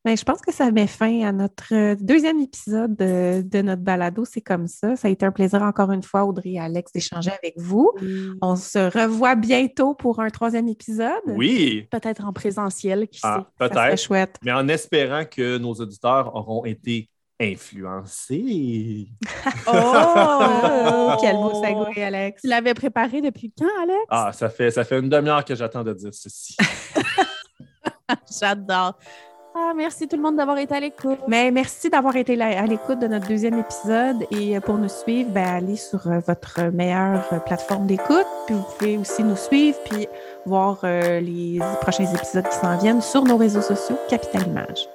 Speaker 1: Ben, je pense que ça met fin à notre euh, deuxième épisode de, de notre balado. C'est comme ça. Ça a été un plaisir encore une fois, Audrey et Alex, d'échanger avec vous.
Speaker 2: hein.
Speaker 1: On se revoit bientôt pour un troisième épisode.
Speaker 3: Oui.
Speaker 2: Peut-être en présentiel, qui
Speaker 3: Ah,
Speaker 1: Ça serait
Speaker 3: peut-être.
Speaker 1: chouette.
Speaker 3: Mais en espérant que nos auditeurs auront été influencés.
Speaker 2: sait. Oh!
Speaker 1: Quel beau segway, Alex.
Speaker 2: Tu l'avais préparé depuis quand, Alex?
Speaker 3: Ah, ça fait, ça fait une demi-heure que j'attends de dire ceci.
Speaker 2: J'adore. Ah, merci tout le monde d'avoir été à l'écoute.
Speaker 1: Mais merci d'avoir été là- à l'écoute de notre deuxième épisode. Et pour nous suivre, ben, allez sur euh, votre meilleure euh, plateforme d'écoute. Puis vous pouvez aussi nous suivre puis voir euh, les prochains épisodes qui s'en viennent sur nos réseaux sociaux Capital Image.